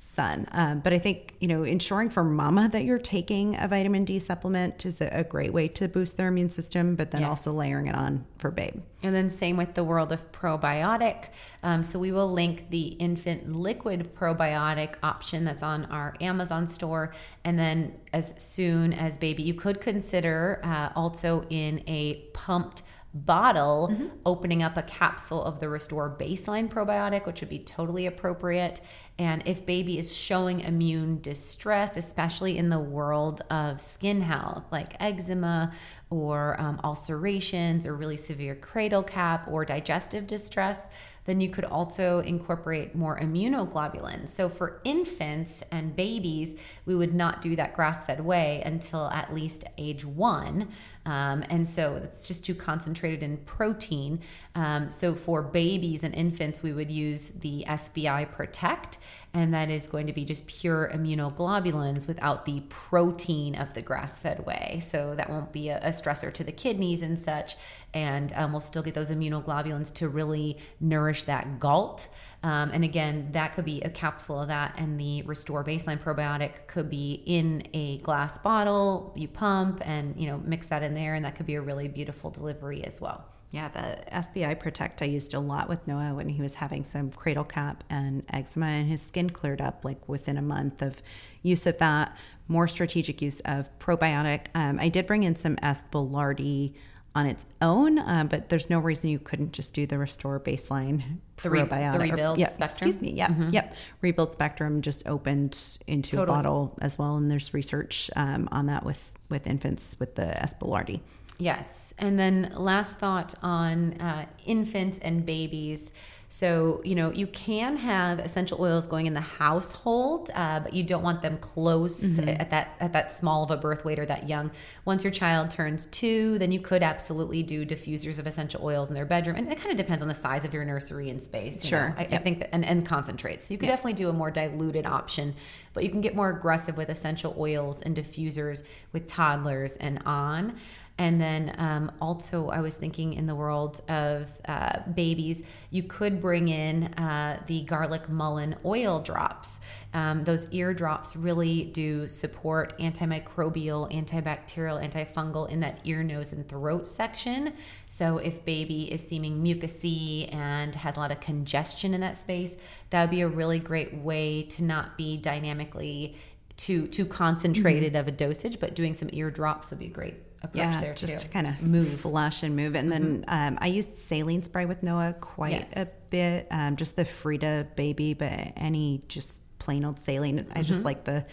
sun. Um, but I think, you know, ensuring for mama that you're taking a vitamin D supplement is a, a great way to boost their immune system, but then Yes. also layering it on for babe. And then same with the world of probiotic. Um, so we will link the infant liquid probiotic option that's on our Amazon store. And then as soon as baby, you could consider uh, also in a pumped bottle opening up a capsule of the restore baseline probiotic which would be totally appropriate. And if baby is showing immune distress especially in the world of skin health like eczema or um, ulcerations or really severe cradle cap or digestive distress then you could also incorporate more immunoglobulins. So for infants and babies, we would not do that grass fed whey until at least age one. Um, and so it's just too concentrated in protein. Um, so for babies and infants, we would use the SBI Protect, and that is going to be just pure immunoglobulins without the protein of the grass fed whey. So that won't be a, a stressor to the kidneys and such. And um, we'll still get those immunoglobulins to really nourish that galt. Um, and again, that could be a capsule of that, and the Restore Baseline probiotic could be in a glass bottle. You pump and you know mix that in there, and that could be a really beautiful delivery as well. Yeah, the SBI Protect I used a lot with Noah when he was having some cradle cap and eczema, and his skin cleared up like within a month of use of that. More strategic use of probiotic. Um, I did bring in some S. boulardii on its own, uh, but there's no reason you couldn't just do the Restore Baseline The re- the probiotic. or- Rebuild yeah, Spectrum? Mm-hmm. Excuse me. Yep, yep. Rebuild Spectrum just opened into Totally. a bottle as well, and there's research um, on that with with infants with the S. boulardii. Yes. And then last thought on uh, infants and babies. So, you know, you can have essential oils going in the household, uh, but you don't want them close at that at that small of a birth weight or that young. Once your child turns two, then you could absolutely do diffusers of essential oils in their bedroom. And it kind of depends on the size of your nursery and space. Sure. I, I think that, and, and concentrates. So you could definitely do a more diluted option, but you can get more aggressive with essential oils and diffusers with toddlers and on. And then um, also, I was thinking in the world of uh, babies, you could bring in uh, the garlic mullein oil drops. Um, those ear drops really do support antimicrobial, antibacterial, antifungal in that ear, nose, and throat section. So if baby is seeming mucousy and has a lot of congestion in that space, that would be a really great way to not be dynamically too too concentrated of a dosage, but doing some ear drops would be great approach yeah, there just too. to kind of move. flush and move. And then um, I used saline spray with Noah quite Yes. a bit. Um, just the Frida baby, but any just plain old saline. I Mm-hmm. just like the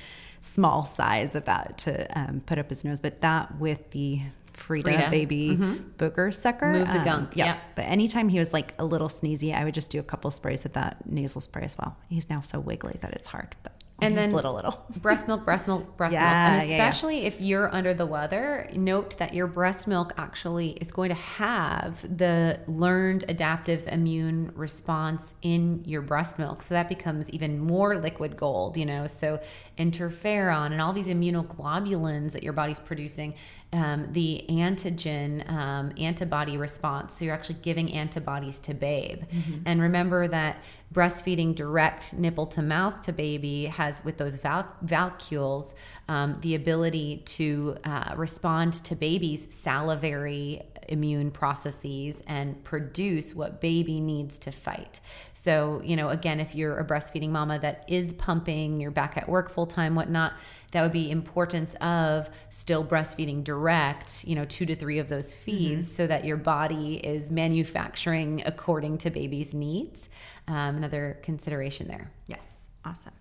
small size of that to um, put up his nose. But that with the Frida, Frida. baby booger sucker. Mm-hmm. Move the um, gunk, Yeah. yeah. But anytime he was like a little sneezy, I would just do a couple sprays of that nasal spray as well. He's now so wiggly that it's hard, but And then little little. (laughs) breast milk, breast milk, breast Yeah, milk. And yeah, yeah. especially if you're under the weather, note that your breast milk actually is going to have the learned adaptive immune response in your breast milk. So that becomes even more liquid gold, you know. So interferon and all these immunoglobulins that your body's producing, um, the antigen um, antibody response. So you're actually giving antibodies to babe. And remember that breastfeeding direct nipple to mouth to baby has, with those val- valvules, um, the ability to uh, respond to baby's salivary immune processes and produce what baby needs to fight. So, you know, again, if you're a breastfeeding mama that is pumping, you're back at work full time, whatnot, that would be importance of still breastfeeding direct, you know, two to three of those feeds so that your body is manufacturing according to baby's needs. Um, another consideration there. Yes, awesome.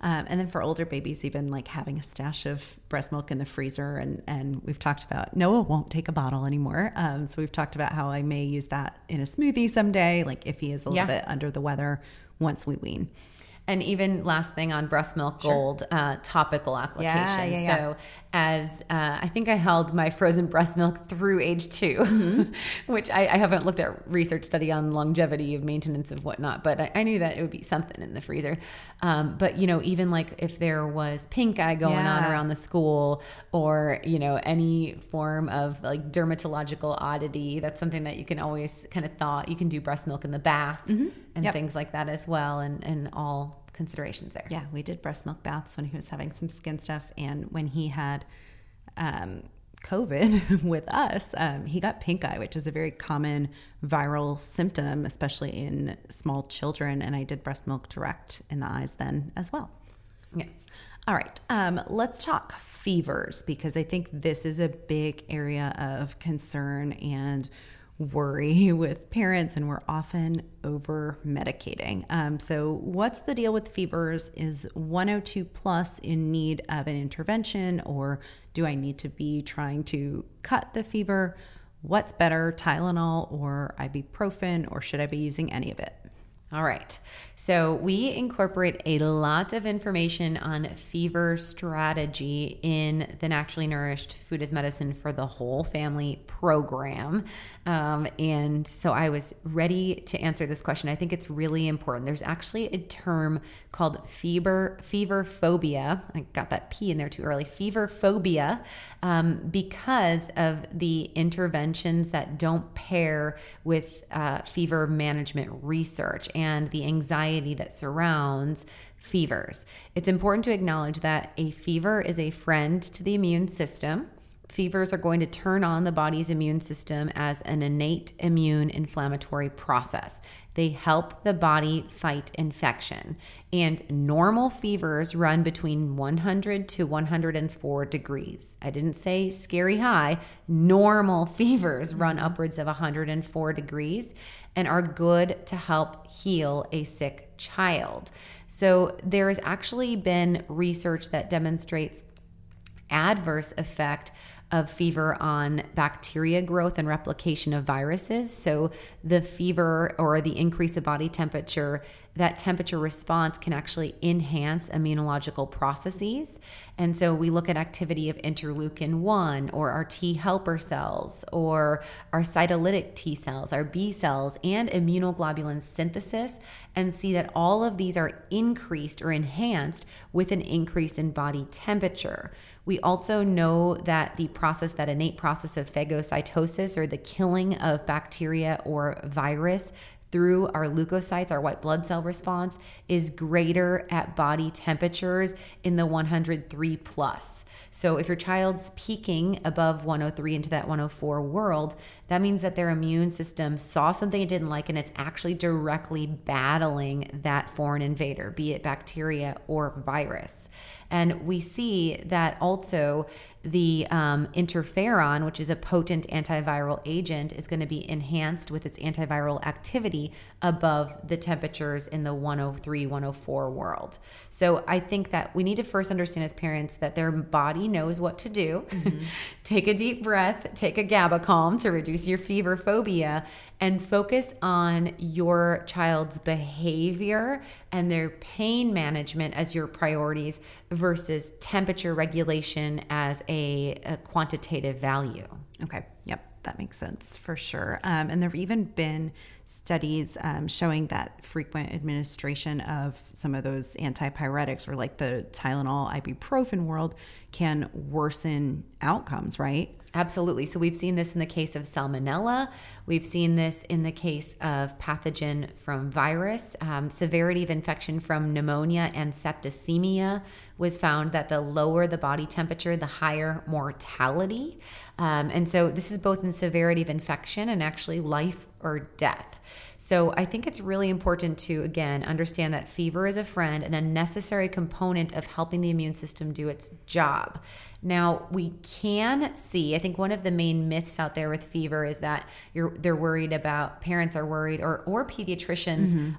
Um, and then for older babies, even like having a stash of breast milk in the freezer, and and we've talked about Noah won't take a bottle anymore. Um, so we've talked about how I may use that in a smoothie someday, like if he is a little Yeah. bit under the weather once we wean. And even last thing on breast milk gold, uh, topical application. Yeah, yeah, yeah. So as uh, I think I held my frozen breast milk through age 2 (laughs) which I, I haven't looked at research study on longevity of maintenance of whatnot, but I, I knew that it would be something in the freezer. Um, but you know, even like if there was pink eye going on around the school, or you know, any form of like dermatological oddity, that's something that you can always kind of thought you can do breast milk in the bath and Yep. things like that as well, and and all considerations there. Yeah, we did breast milk baths when he was having some skin stuff, and when he had um, COVID (laughs) with us, um, he got pink eye, which is a very common viral symptom, especially in small children. And I did breast milk direct in the eyes then as well. Yes. All right, um, let's talk fevers because I think this is a big area of concern and worry (laughs) with parents, and we're often over medicating. Um, so, what's the deal with fevers? Is 102 plus in need of an intervention, or do I need to be trying to cut the fever? What's better, Tylenol or ibuprofen, or should I be using any of it? All right. So, we incorporate a lot of information on fever strategy in the Naturally Nourished Food as Medicine for the Whole Family program. Um, and so, I was ready to answer this question. I think it's really important. There's actually a term called fever, fever phobia. I got that P in there too early. Fever phobia, um, because of the interventions that don't pair with uh, fever management research and the anxiety anxiety that surrounds fevers. It's important to acknowledge that a fever is a friend to the immune system. Fevers are going to turn on the body's immune system as an innate immune inflammatory process. They help the body fight infection. And normal fevers run between 100 to 104 degrees. I didn't say scary high. Normal (laughs) fevers run upwards of 104 degrees and are good to help heal a sick child. So there has actually been research that demonstrates adverse effect of fever on bacteria growth and replication of viruses. So, the fever or the increase of body temperature that temperature response can actually enhance immunological processes. And so we look at activity of interleukin 1 or our T helper cells or our cytolytic T cells, our B cells, and immunoglobulin synthesis and see that all of these are increased or enhanced with an increase in body temperature. We also know that the process, that innate process of phagocytosis or the killing of bacteria or virus through our leukocytes, our white blood cell response, is greater at body temperatures in the 103 plus. So if your child's peaking above 103 into that 104 world, that means that their immune system saw something it didn't like and it's actually directly battling that foreign invader, be it bacteria or virus. And we see that also the um, interferon, which is a potent antiviral agent, is going to be enhanced with its antiviral activity above the temperatures in the 103, 104 world. So I think that we need to first understand as parents that their body knows what to do. Mm-hmm. (laughs) take a deep breath, take a GABA calm to reduce your fever phobia, and focus on your child's behavior and their pain management as your priorities versus temperature regulation as a, a quantitative value. Okay. Yep that makes sense for sure. Um, and there have even been studies um, showing that frequent administration of some of those antipyretics or like the Tylenol, ibuprofen world can worsen outcomes, right? Absolutely. So we've seen this in the case of salmonella. We've seen this in the case of pathogen from virus. Um, severity of infection from pneumonia and septicemia was found that the lower the body temperature, the higher mortality. Um, and so this is both in severity of infection and actually life or death. So I think it's really important to, again, understand that fever is a friend and a necessary component of helping the immune system do its job. Now, we can see, I think one of the main myths out there with fever is that you're they're worried about parents are worried or or pediatricians mm-hmm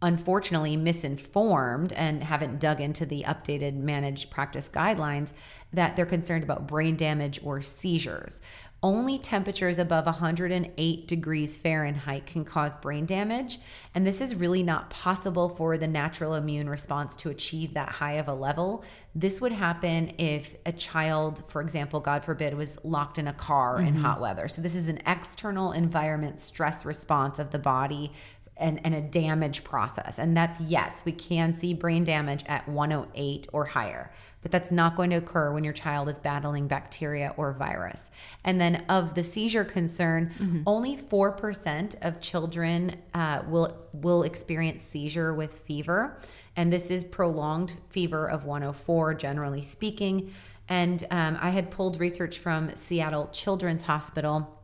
unfortunately misinformed and haven't dug into the updated managed practice guidelines that they're concerned about brain damage or seizures. Only temperatures above 108 degrees Fahrenheit can cause brain damage, and this is really not possible for the natural immune response to achieve that high of a level. This would happen if a child, for example, God forbid, was locked in a car mm-hmm. in hot weather. So, this is an external environment stress response of the body and, and a damage process. And that's yes, we can see brain damage at 108 or higher, but that's not going to occur when your child is battling bacteria or virus. And then of the seizure concern, mm-hmm. only 4% of children uh, will will experience seizure with fever, and this is prolonged fever of 104, generally speaking. And um, I had pulled research from Seattle Children's Hospital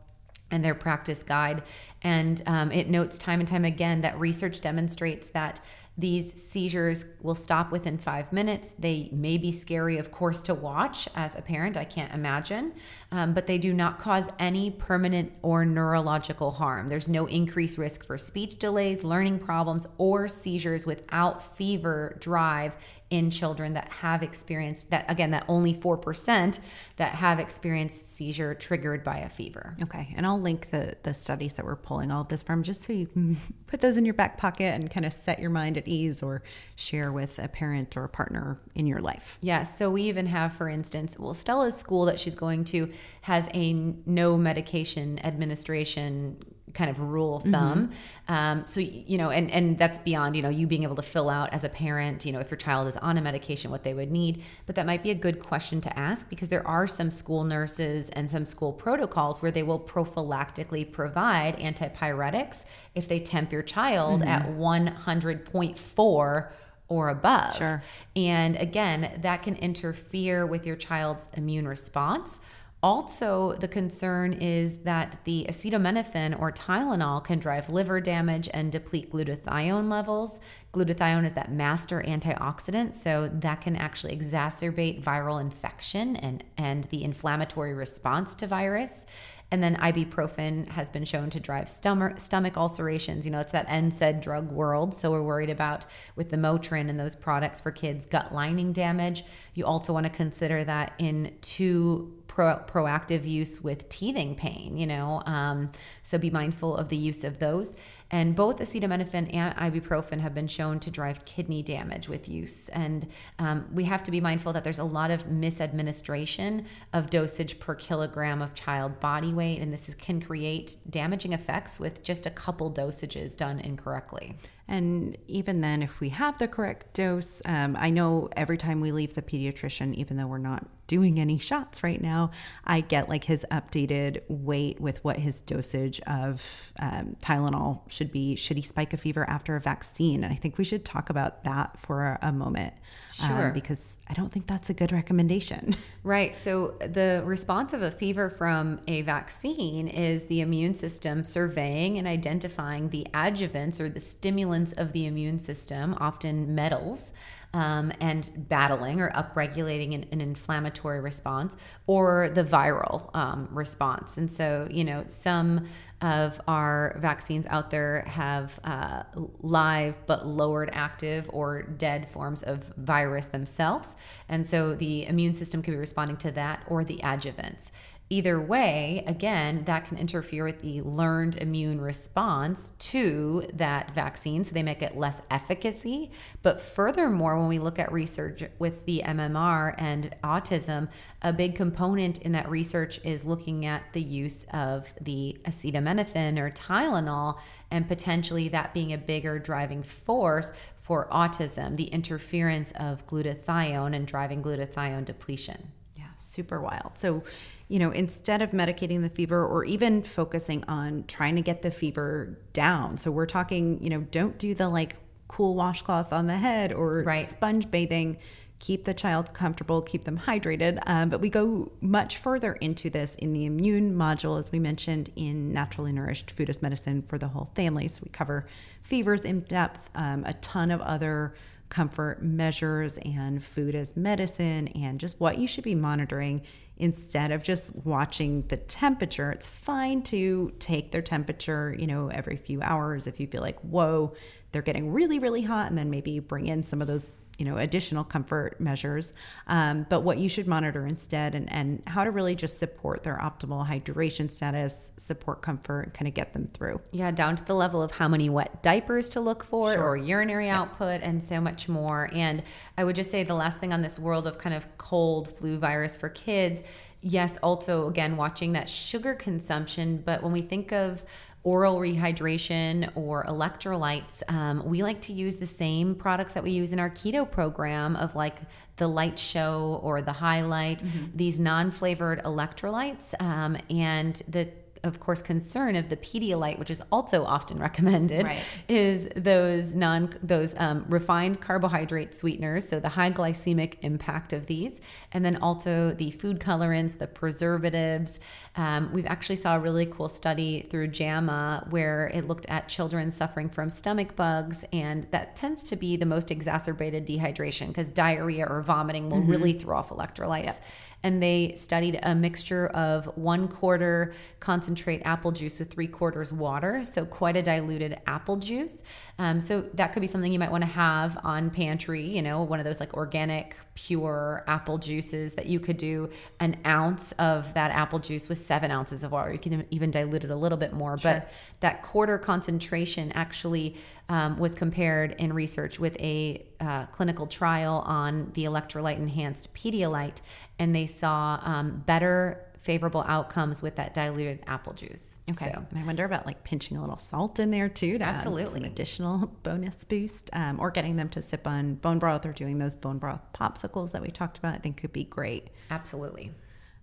and their practice guide. And um, it notes time and time again that research demonstrates that these seizures will stop within five minutes. They may be scary, of course, to watch as a parent. I can't imagine, um, but they do not cause any permanent or neurological harm. There's no increased risk for speech delays, learning problems, or seizures without fever drive in children that have experienced that again that only 4% that have experienced seizure triggered by a fever. Okay and i'll link the the studies that we're pulling all of this from just so you can (laughs) put those in your back pocket and kind of set your mind at ease or share with a parent or a partner in your life. Yes yeah, so we even have for instance well stella's school that she's going to has a no medication administration kind of rule of mm-hmm. thumb. Mm-hmm. Um, so you know, and and that's beyond you know you being able to fill out as a parent, you know, if your child is on a medication, what they would need. But that might be a good question to ask because there are some school nurses and some school protocols where they will prophylactically provide antipyretics if they temp your child mm-hmm. at 100.4 or above. Sure. And again, that can interfere with your child's immune response also, the concern is that the acetaminophen or Tylenol can drive liver damage and deplete glutathione levels. Glutathione is that master antioxidant, so that can actually exacerbate viral infection and, and the inflammatory response to virus. And then ibuprofen has been shown to drive stomach, stomach ulcerations. You know, it's that NSAID drug world. So we're worried about with the Motrin and those products for kids, gut lining damage. You also want to consider that in two pro- proactive use with teething pain, you know. Um, so be mindful of the use of those. And both acetaminophen and ibuprofen have been shown to drive kidney damage with use. And um, we have to be mindful that there's a lot of misadministration of dosage per kilogram of child body weight. And this is, can create damaging effects with just a couple dosages done incorrectly. And even then, if we have the correct dose, um, I know every time we leave the pediatrician, even though we're not doing any shots right now, I get like his updated weight with what his dosage of um, Tylenol should be. Should he spike a fever after a vaccine? And I think we should talk about that for a, moment. Um, sure. Um, because I don't think that's a good recommendation. (laughs) Right. So, the response of a fever from a vaccine is the immune system surveying and identifying the adjuvants or the stimulants of the immune system, often metals, um, and battling or upregulating an, an, inflammatory response or the viral um, response. And so, you know, some of our vaccines out there have uh, live but lowered active or dead forms of virus themselves. And so the immune system could be responding to that or the adjuvants. Either way, again, that can interfere with the learned immune response to that vaccine, so they make it less efficacy. But furthermore, when we look at research with the MMR and autism, a big component in that research is looking at the use of the acetaminophen or Tylenol, and potentially that being a bigger driving force for autism, the interference of glutathione and driving glutathione depletion. Yeah, super wild. So, you know, instead of medicating the fever or even focusing on trying to get the fever down. So we're talking, you know, don't do the like cool washcloth on the head or right. sponge bathing. Keep the child comfortable, keep them hydrated. Um, but we go much further into this in the immune module, as we mentioned in Naturally Nourished Food as Medicine for the Whole Family. So we cover fevers in depth, um, a ton of other comfort measures and food as medicine and just what you should be monitoring instead of just watching the temperature. It's fine to take their temperature, you know, every few hours if you feel like, whoa, they're getting really, really hot, and then maybe bring in some of those you know additional comfort measures um, but what you should monitor instead and, and how to really just support their optimal hydration status support comfort and kind of get them through yeah down to the level of how many wet diapers to look for sure. or urinary yeah. output and so much more and i would just say the last thing on this world of kind of cold flu virus for kids yes also again watching that sugar consumption but when we think of oral rehydration or electrolytes, um, we like to use the same products that we use in our keto program of like the LyteShow or the Hi-Lyte, mm-hmm. these non flavored electrolytes. Um, and the of course, concern of the Pedialyte, which is also often (laughs) recommended, right. is those non those um, refined carbohydrate sweeteners. So the high glycemic impact of these, and then also the food colorants, the preservatives. Um, we've actually saw a really cool study through JAMA where it looked at children suffering from stomach bugs, and that tends to be the most exacerbated dehydration because diarrhea or vomiting will mm-hmm. really throw off electrolytes. And they studied a mixture of one quarter concentrate apple juice with three quarters water. So, quite a diluted apple juice. Um, so, that could be something you might want to have on pantry, you know, one of those like organic, pure apple juices that you could do an ounce of that apple juice with seven ounces of water. You can even dilute it a little bit more. Sure. But that quarter concentration actually um, was compared in research with a uh, clinical trial on the electrolyte enhanced Pedialyte, and they saw um, better favorable outcomes with that diluted apple juice. Okay. So, and I wonder about like pinching a little salt in there too to absolutely an additional (laughs) bonus boost, um, or getting them to sip on bone broth or doing those bone broth popsicles that we talked about. I think could be great. Absolutely.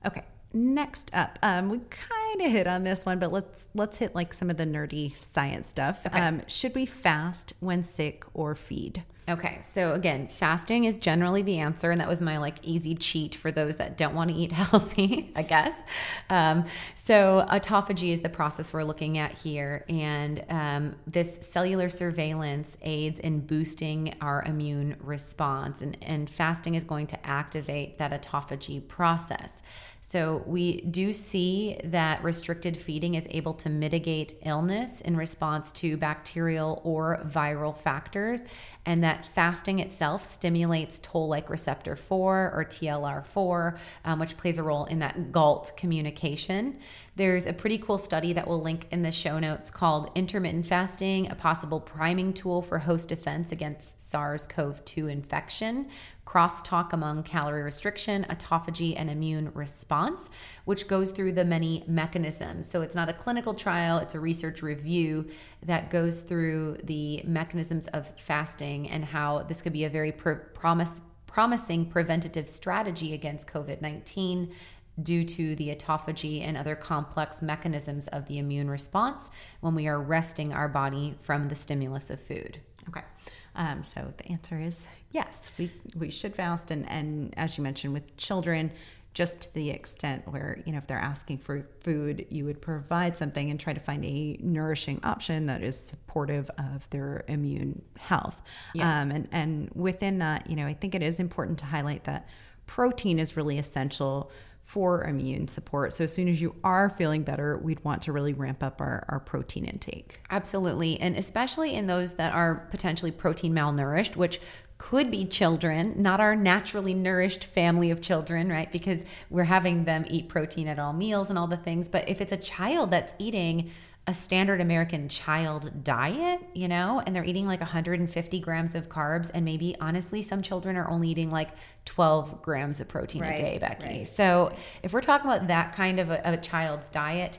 Okay. Next up, um, we kind of hit on this one, but let's let's hit like some of the nerdy science stuff. Okay. Um, should we fast when sick or feed? Okay, so again, fasting is generally the answer, and that was my like easy cheat for those that don't want to eat (laughs) healthy, I guess. Um, so autophagy is the process we're looking at here, and um, this cellular surveillance aids in boosting our immune response, and, and fasting is going to activate that autophagy process. So, we do see that restricted feeding is able to mitigate illness in response to bacterial or viral factors, and that fasting itself stimulates toll like receptor 4 or TLR4, um, which plays a role in that GALT communication. There's a pretty cool study that we'll link in the show notes called Intermittent Fasting, a possible priming tool for host defense against SARS CoV 2 infection, crosstalk among calorie restriction, autophagy, and immune response, which goes through the many mechanisms. So it's not a clinical trial, it's a research review that goes through the mechanisms of fasting and how this could be a very pr- promise, promising preventative strategy against COVID 19 due to the autophagy and other complex mechanisms of the immune response when we are resting our body from the stimulus of food. Okay. Um, so the answer is yes, we, we should fast. And, and as you mentioned, with children, just to the extent where, you know, if they're asking for food, you would provide something and try to find a nourishing option that is supportive of their immune health. Yes. Um, and, and within that, you know, I think it is important to highlight that protein is really essential for immune support. So as soon as you are feeling better, we'd want to really ramp up our, our protein intake. Absolutely. And especially in those that are potentially protein malnourished, which could be children, not our naturally nourished family of children, right? Because we're having them eat protein at all meals and all the things. But if it's a child that's eating a standard American child diet, you know, and they're eating like 150 grams of carbs, and maybe honestly, some children are only eating like 12 grams of protein right, a day, Becky. Right. So if we're talking about that kind of a, a child's diet,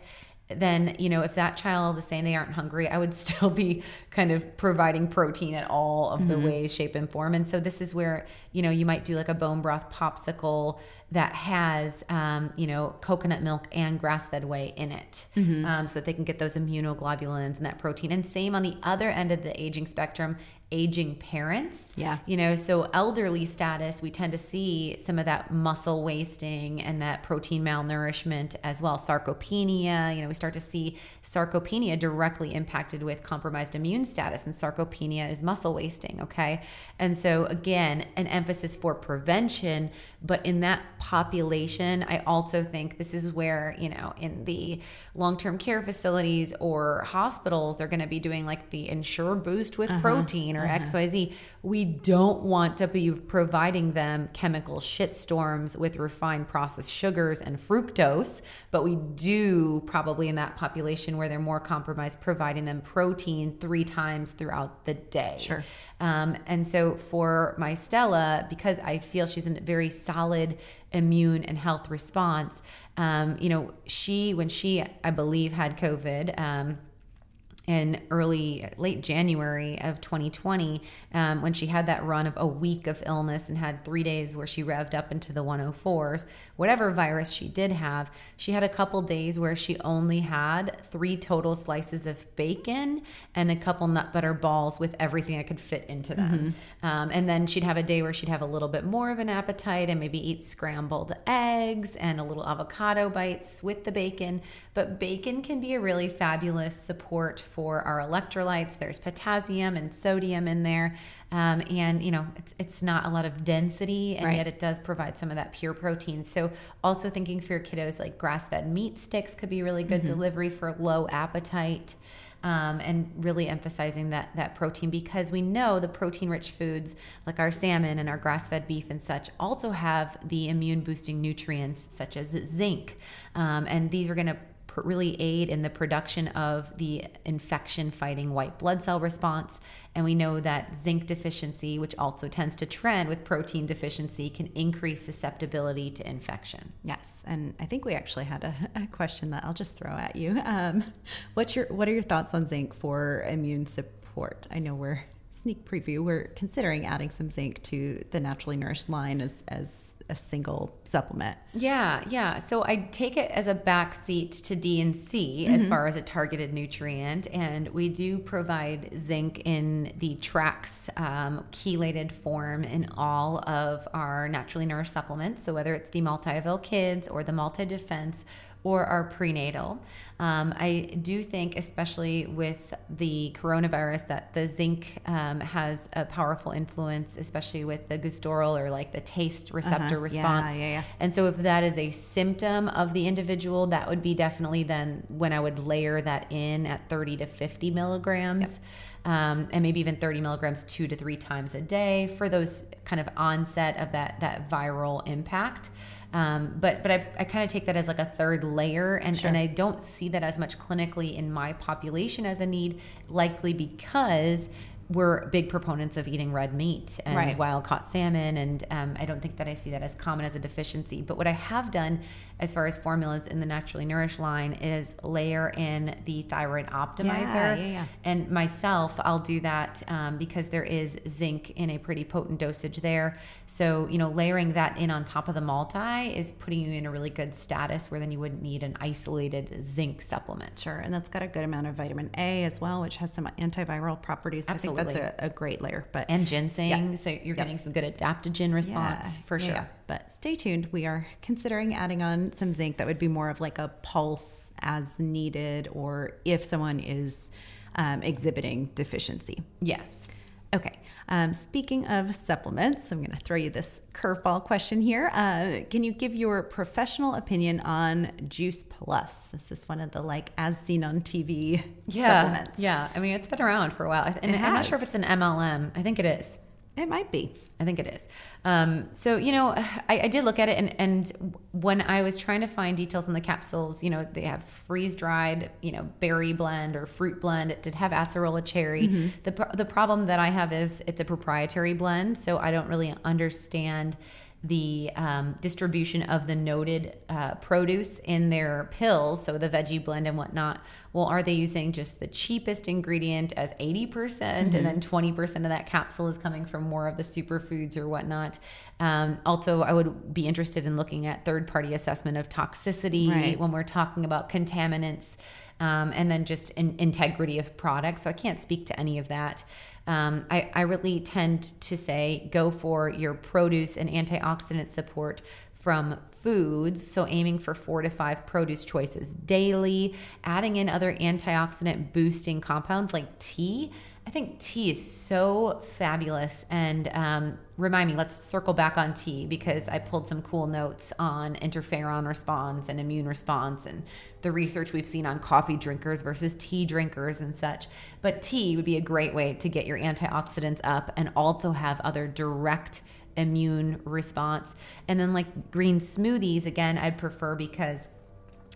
then you know if that child is saying they aren't hungry i would (laughs) still be kind of providing protein at all of the mm-hmm. ways shape and form and so this is where you know you might do like a bone broth popsicle that has um, you know coconut milk and grass-fed whey in it mm-hmm. um, so that they can get those immunoglobulins and that protein and same on the other end of the aging spectrum aging parents. Yeah. You know, so elderly status, we tend to see some of that muscle wasting and that protein malnourishment as well. Sarcopenia, you know, we start to see sarcopenia directly impacted with compromised immune status, and sarcopenia is muscle wasting. Okay. And so, again, an emphasis for prevention, but in that population, I also think this is where, you know, in the long term care facilities or hospitals, they're going to be doing like the Ensure Boost with uh-huh. protein or or uh-huh. XYZ. We don't want to be providing them chemical shitstorms with refined processed sugars and fructose, but we do probably in that population where they're more compromised, providing them protein three times throughout the day. Sure. Um, and so for my Stella, because I feel she's in a very solid immune and health response, um, you know, she, when she, I believe, had COVID, um, in early late January of 2020 um, when she had that run of a week of illness and had three days where she revved up into the 104s whatever virus she did have she had a couple days where she only had three total slices of bacon and a couple nut butter balls with everything i could fit into them mm-hmm. um, and then she'd have a day where she'd have a little bit more of an appetite and maybe eat scrambled eggs and a little avocado bites with the bacon but bacon can be a really fabulous support for our electrolytes. There's potassium and sodium in there. Um, and, you know, it's, it's not a lot of density, and right. yet it does provide some of that pure protein. So, also thinking for your kiddos, like grass fed meat sticks could be really good mm-hmm. delivery for low appetite. Um, and really emphasizing that that protein because we know the protein rich foods like our salmon and our grass fed beef and such also have the immune boosting nutrients such as zinc um, and these are going to really aid in the production of the infection fighting white blood cell response. And we know that zinc deficiency, which also tends to trend with protein deficiency, can increase susceptibility to infection. Yes. And I think we actually had a, (laughs) a question that I'll just throw at you. Um, what's your, what are your thoughts on zinc for immune support? I know we're sneak preview, we're considering adding some zinc to the naturally nourished line as, as a single supplement. Yeah, yeah. So I take it as a backseat to D and C mm-hmm. as far as a targeted nutrient, and we do provide zinc in the Trax um, chelated form in all of our naturally nourished supplements. So whether it's the multi avail kids or the multi defense or our prenatal. Um, I do think, especially with the coronavirus, that the zinc um, has a powerful influence, especially with the gustatory or like the taste receptor uh-huh. response. Yeah, yeah, yeah. And so, if that is a symptom of the individual, that would be definitely then when I would layer that in at 30 to 50 milligrams. Yep. Um, and maybe even 30 milligrams two to three times a day for those kind of onset of that that viral impact. Um, but but I, I kind of take that as like a third layer, and, sure. and I don't see that as much clinically in my population as a need, likely because we're big proponents of eating red meat and right. wild caught salmon, and um, I don't think that I see that as common as a deficiency. But what I have done as far as formulas in the naturally nourished line is layer in the thyroid optimizer. Yeah, yeah, yeah. And myself, I'll do that um, because there is zinc in a pretty potent dosage there. So, you know, layering that in on top of the multi is putting you in a really good status where then you wouldn't need an isolated zinc supplement. Sure. And that's got a good amount of vitamin A as well, which has some antiviral properties. So Absolutely. I think that's a, a, great layer. But And ginseng. So you're getting some good adaptogen response for sure. But stay tuned. We are considering adding on some zinc that would be more of like a pulse as needed or if someone is um, exhibiting deficiency. Yes. Okay. Um, speaking of supplements, I'm going to throw you this curveball question here. Uh, can you give your professional opinion on Juice Plus? This is one of the like as seen on TV yeah, supplements. Yeah. I mean, it's been around for a while. And I'm not sure if it's an MLM. I think it is. It might be. I think it is. Um, so, you know, (sighs) I, I, did look at it, and, and when I was trying to find details on the capsules, you know, they have freeze dried, you know, berry blend or fruit blend. It did have acerola cherry. Mm-hmm. The, the problem that I have is it's a proprietary blend, so I don't really understand the um, distribution of the noted uh, produce in their pills, so the veggie blend and whatnot. Well, are they using just the cheapest ingredient as 80%, percent mm-hmm. and then 20% of that capsule is coming from more of the superfoods or whatnot? Um, also, I would be interested in looking at third party assessment of toxicity right. when we're talking about contaminants. Um, and then just in, integrity of products. So I can't speak to any of that. Um, I, I really tend to say go for your produce and antioxidant support from foods. So, aiming for four to five produce choices daily, adding in other antioxidant boosting compounds like tea I think tea is so fabulous. And um, remind me, let's circle back on tea because I pulled some cool notes on interferon response and immune response and the research we've seen on coffee drinkers versus tea drinkers and such. But tea would be a great way to get your antioxidants up and also have other direct immune response. And then, like green smoothies, again, I'd prefer because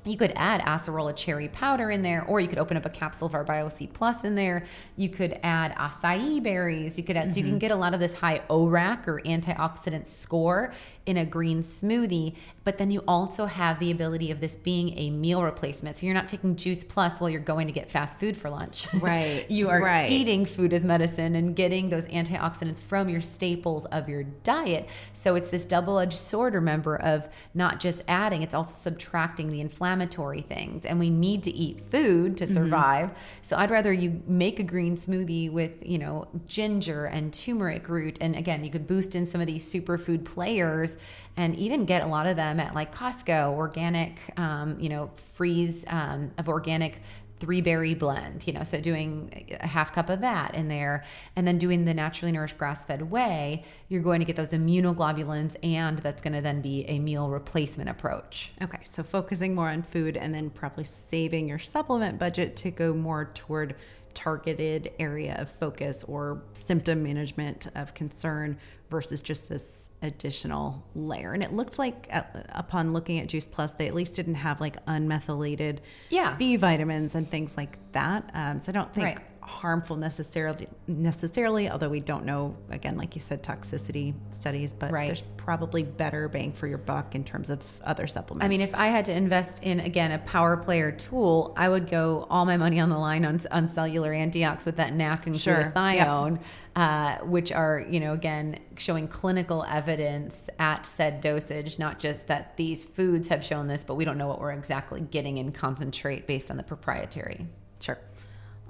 you could add acerola cherry powder in there, or you could open up a capsule of our BioC Plus in there. You could add acai berries. You could add, mm-hmm. so you can mm-hmm. get a lot of this high ORAC or antioxidant score in a green smoothie. But then you also have the ability of this being a meal replacement. So you're not taking Juice Plus while you're going to get fast food for lunch. (laughs) Right. you are right. eating food as medicine and getting those antioxidants from your staples of your diet. So it's this double edged sword, remember, of not just adding, it's also subtracting the inflammatory things. And we need to eat food to mm-hmm. survive. Mm-hmm. So I'd rather you make a green smoothie with, you know, ginger and turmeric root. And again, you could boost in some of these superfood players and even get a lot of them at like Costco, organic, um, you know, freeze um, of organic three berry blend, you know, so doing a half cup of that in there and then doing the naturally nourished grass fed way, you're going to get those immunoglobulins and that's going to then be a meal replacement approach. Okay, so focusing more on food and then probably saving your supplement budget to go more toward targeted area of focus or symptom management of concern versus just this additional layer. And it looked like uh, upon looking at Juice Plus, they at least didn't have like unmethylated yeah. B vitamins and things like that. Um, so I don't think right harmful necessarily necessarily although we don't know again like you said toxicity studies but right. there's probably better bang for your buck in terms of other supplements i mean if i had to invest in again a power player tool i would go all my money on the line on, on cellular antiox with that nac and sure. glutathione yep. Uh, which are you know again showing clinical evidence at said dosage not just that these foods have shown this but we don't know what we're exactly getting in concentrate based on the proprietary sure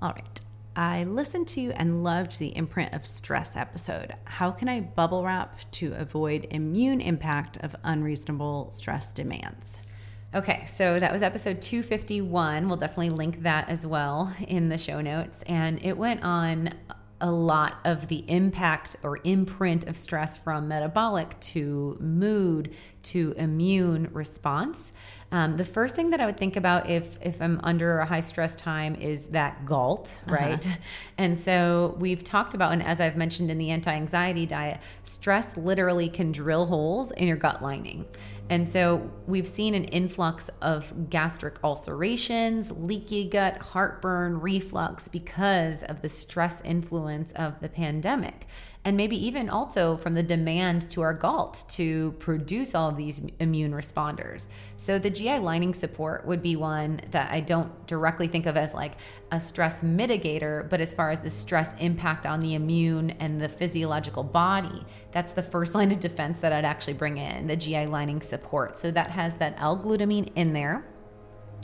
all right I listened to and loved the imprint of stress episode. How can I bubble wrap to avoid immune impact of unreasonable stress demands? Okay, so that was episode 251. We'll definitely link that as well in the show notes. And it went on a lot of the impact or imprint of stress from metabolic to mood to immune response. Um, the first thing that I would think about if if I'm under a high stress time is that GALT, uh-huh. right? Uh-huh. (laughs) And so we've talked about, and as I've mentioned in the anti-anxiety diet, stress literally can drill holes in your gut lining. And so we've seen an influx of gastric ulcerations, leaky gut, heartburn, reflux because of the stress influence of the pandemic and maybe even also from the demand to our GALT to produce all of these immune responders. So the GI lining support would be one that I don't directly think of as like a stress mitigator, but as far as the stress impact on the immune and the physiological body, that's the first line of defense that I'd actually bring in the GI lining support. So that has that L-glutamine in there.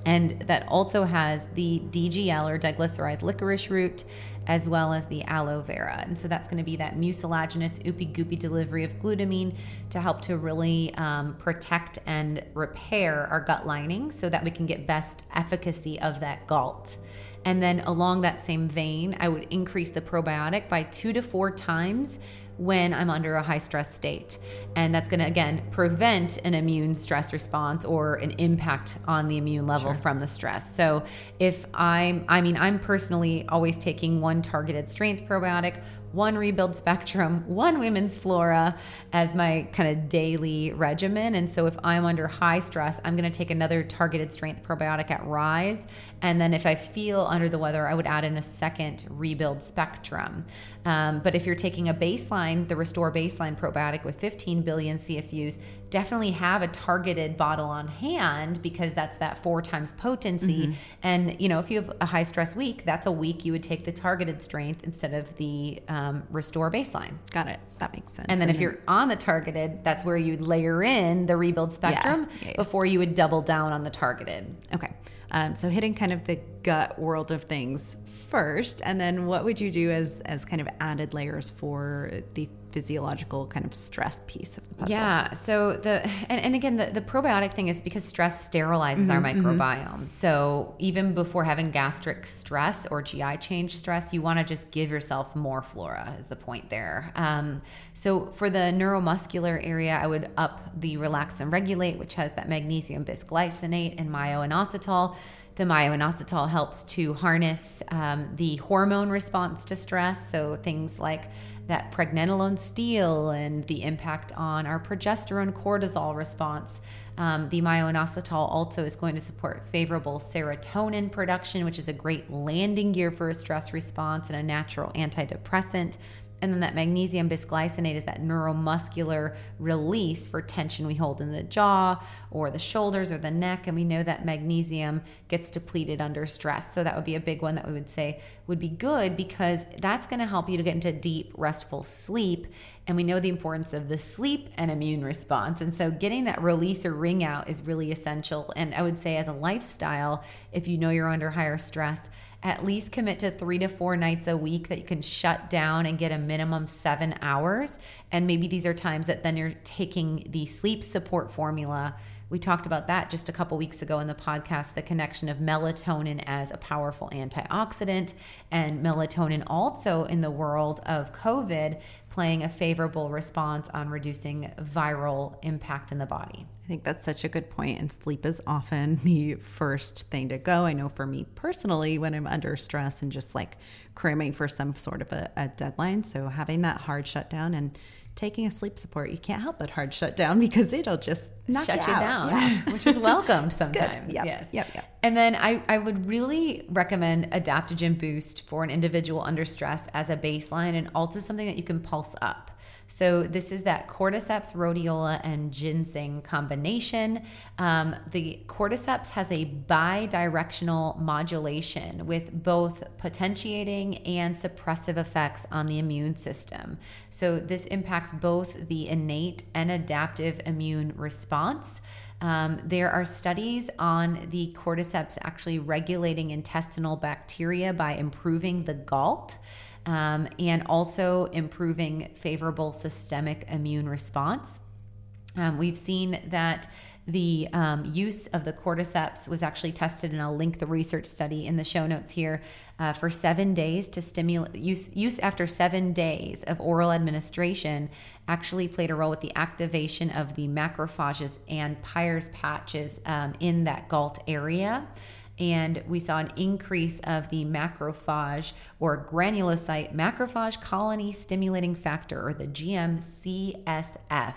And that also has the DGL or diglycerized licorice root as well as the aloe vera. And so that's going to be that mucilaginous, oopy goopy delivery of glutamine to help to really um, protect and repair our gut lining so that we can get best efficacy of that GALT. And then along that same vein, I would increase the probiotic by two to four times when I'm under a high stress state. And that's going to, again, prevent an immune stress response or an impact on the immune level sure. from the stress. So if I'm, I mean, I'm personally always taking one targeted strength probiotic, one rebuild spectrum, one women's flora as my kind of daily regimen. And so if I'm under high stress, I'm going to take another targeted strength probiotic at Rise. And then if I feel under the weather, I would add in a second rebuild spectrum. Um, but if you're taking a baseline, the Restore Baseline probiotic with 15 billion CFUs, definitely have a targeted bottle on hand because that's that four times potency. Mm-hmm. And, you know, if you have a high stress week, that's a week you would take the targeted strength instead of the um, Restore Baseline. Got it. That makes sense. And then and if then- you're on the targeted, that's where you'd layer in the Rebuild Spectrum yeah. Yeah, yeah. before you would double down on the targeted. Okay. Um, so hitting kind of the gut world of things first, and then what would you do as as kind of added layers for the physiological kind of stress piece of the puzzle? Yeah. So the and, and again the, the probiotic thing is because stress sterilizes mm-hmm, our mm-hmm. microbiome. Mm-hmm. So even before having gastric stress or GI change stress, you want to just give yourself more flora. Is the point there? Um, so for the neuromuscular area, I would up the relax and regulate, which has that magnesium bisglycinate and myo-inositol The myo-inositol helps to harness um, the hormone response to stress. So things like that pregnenolone steal and the impact on our progesterone cortisol response. Um, the myo-inositol also is going to support favorable serotonin production, which is a great landing gear for a stress response and a natural antidepressant. And then that magnesium bisglycinate is that neuromuscular release for tension we hold in the jaw or the shoulders or the neck. And we know that magnesium gets depleted under stress. So that would be a big one that we would say would be good because that's going to help you to get into deep, restful sleep. And we know the importance of the sleep and immune response. And so getting that release or ring out is really essential. And I would say, as a lifestyle, if you know you're under higher stress, at least commit to three to four nights a week that you can shut down and get a minimum seven hours. And maybe these are times that then you're taking the sleep support formula. We talked about that just a couple weeks ago in the podcast the connection of melatonin as a powerful antioxidant, and melatonin also in the world of COVID playing a favorable response on reducing viral impact in the body. I think that's such a good point, and sleep is often (laughs) the first thing to go. I know for me personally, when I'm under stress and just like cramming for some sort of a, a deadline, so having that hard shutdown and taking a sleep support, you can't help but hard shut down (laughs) because it'll just knock shut you, you down, Yeah. (laughs) which is welcomed sometimes. Yep. Yes. Yep. Yep. And then I, I would really recommend Adaptogen Boost for an individual under stress as a baseline and also something that you can pulse up. So this is that cordyceps, rhodiola, and ginseng combination. Um, the cordyceps has a bidirectional modulation with both potentiating and suppressive effects on the immune system. So this impacts both the innate and adaptive immune response. Um, there are studies on the cordyceps actually regulating intestinal bacteria by improving the GALT um, and also improving favorable systemic immune response. Um, we've seen that the um, use of the cordyceps was actually tested, and I'll link the research study in the show notes here uh, for seven days to stimulate use, use after seven days of oral administration actually played a role with the activation of the macrophages and Peyer's patches um, in that GALT area. And we saw an increase of the macrophage or granulocyte macrophage colony stimulating factor or the GM-CSF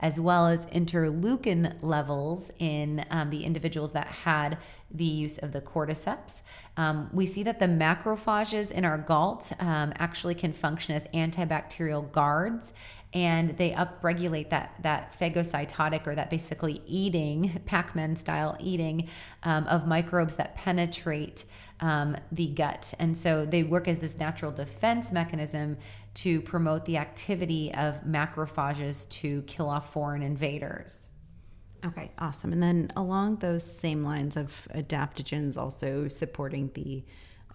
as well as interleukin levels in um, the individuals that had the use of the cordyceps. Um, we see that the macrophages in our GALT um, actually can function as antibacterial guards and they upregulate that that phagocytotic or that basically eating (laughs) Pac-Man style eating um, of microbes that penetrate um, the gut, and so they work as this natural defense mechanism to promote the activity of macrophages to kill off foreign invaders. Okay, awesome. And then along those same lines of adaptogens, also supporting the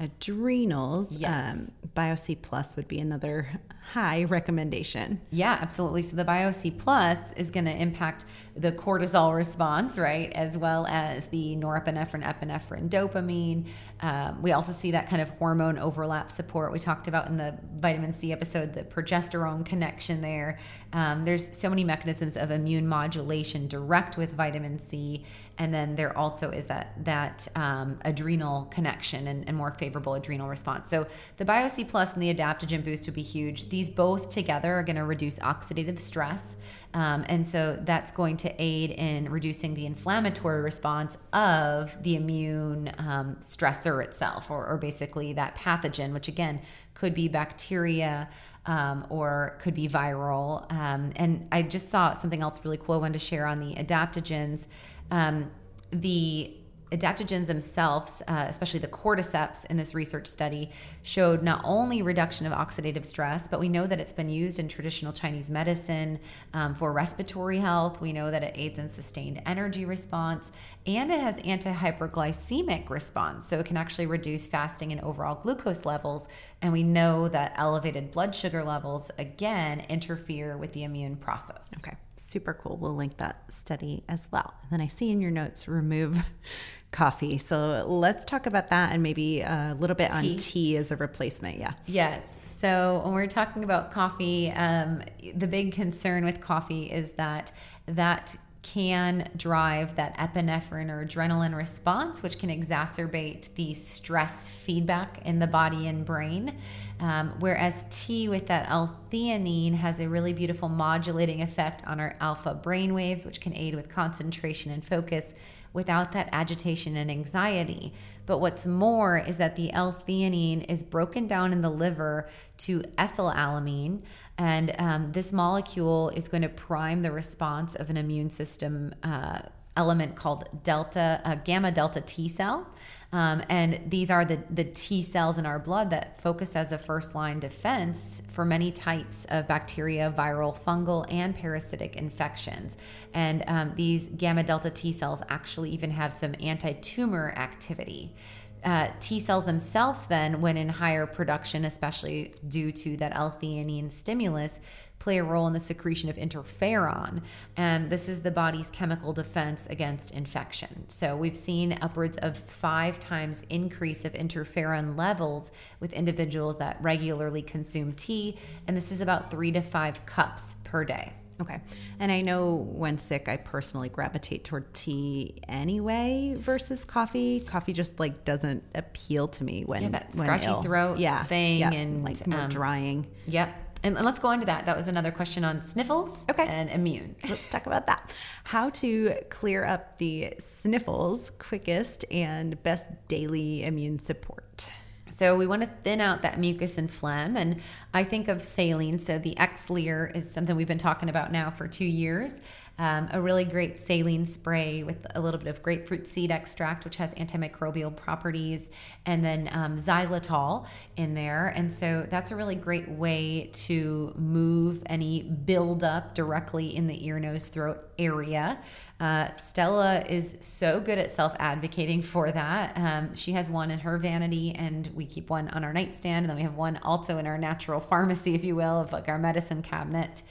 adrenals, Yes. um, BioC Plus would be another high recommendation. Yeah, absolutely. So the BioC C Plus is going to impact the cortisol response, right, as well as the norepinephrine, epinephrine, dopamine. Um, we also see that kind of hormone overlap support we talked about in the vitamin C episode, the progesterone connection there. Um, there's so many mechanisms of immune modulation direct with vitamin C, and then there also is that that um, adrenal connection and, and more favorable adrenal response. So the BioC Plus and the adaptogen boost would be huge. These both together are going to reduce oxidative stress. Um, and so that's going to aid in reducing the inflammatory response of the immune um, stressor itself, or, or basically that pathogen, which again could be bacteria um, or could be viral. Um, and I just saw something else really cool I wanted to share on the adaptogens. Um, the adaptogens themselves, uh, especially the cordyceps in this research study, showed not only reduction of oxidative stress, but we know that it's been used in traditional Chinese medicine um, for respiratory health. We know that it aids in sustained energy response and it has anti-hyperglycemic response. So it can actually reduce fasting and overall glucose levels. And we know that elevated blood sugar levels, again, interfere with the immune process. Okay, super cool. We'll link that study as well. And then I see in your notes remove (laughs) coffee. So let's talk about that and maybe a little bit Tea. on tea as a replacement. Yeah. Yes. So when we're talking about coffee, um, the big concern with coffee is that that can drive that epinephrine or adrenaline response, which can exacerbate the stress feedback in the body and brain. Um, whereas tea with that L-theanine has a really beautiful modulating effect on our alpha brain waves, which can aid with concentration and focus without that agitation and anxiety. But what's more is that the L-theanine is broken down in the liver to ethylalanine, and um, this molecule is going to prime the response of an immune system uh, element called delta uh, gamma delta T cell. Um, and these are the, the T cells in our blood that focus as a first line defense for many types of bacteria, viral, fungal, and parasitic infections. And um, these gamma delta T cells actually even have some anti tumor activity. Uh, T cells themselves, then, when in higher production, especially due to that L theanine stimulus, play a role in the secretion of interferon. And this is the body's chemical defense against infection. So we've seen upwards of five times increase of interferon levels with individuals that regularly consume tea. And this is about three to five cups per day. Okay. And I know when sick, I personally gravitate toward tea anyway versus coffee. Coffee just like doesn't appeal to me when yeah, that when scratchy ill. throat yeah, thing yeah, and like more um, drying. Yep. And let's go on to that. That was another question on sniffles Okay. and immune. (laughs) Let's talk about that. How to clear up the sniffles quickest and best daily immune support. So we want to thin out that mucus and phlegm. And I think of saline. So the Xlear is something we've been talking about now for two years. Um, a really great saline spray with a little bit of grapefruit seed extract, which has antimicrobial properties, and then um, xylitol in there. And so that's a really great way to move any buildup directly in the ear, nose, throat area. Uh, Stella is so good at self advocating for that. Um, she has one in her vanity, and we keep one on our nightstand. And then we have one also in our natural pharmacy, if you will, of like our medicine cabinet.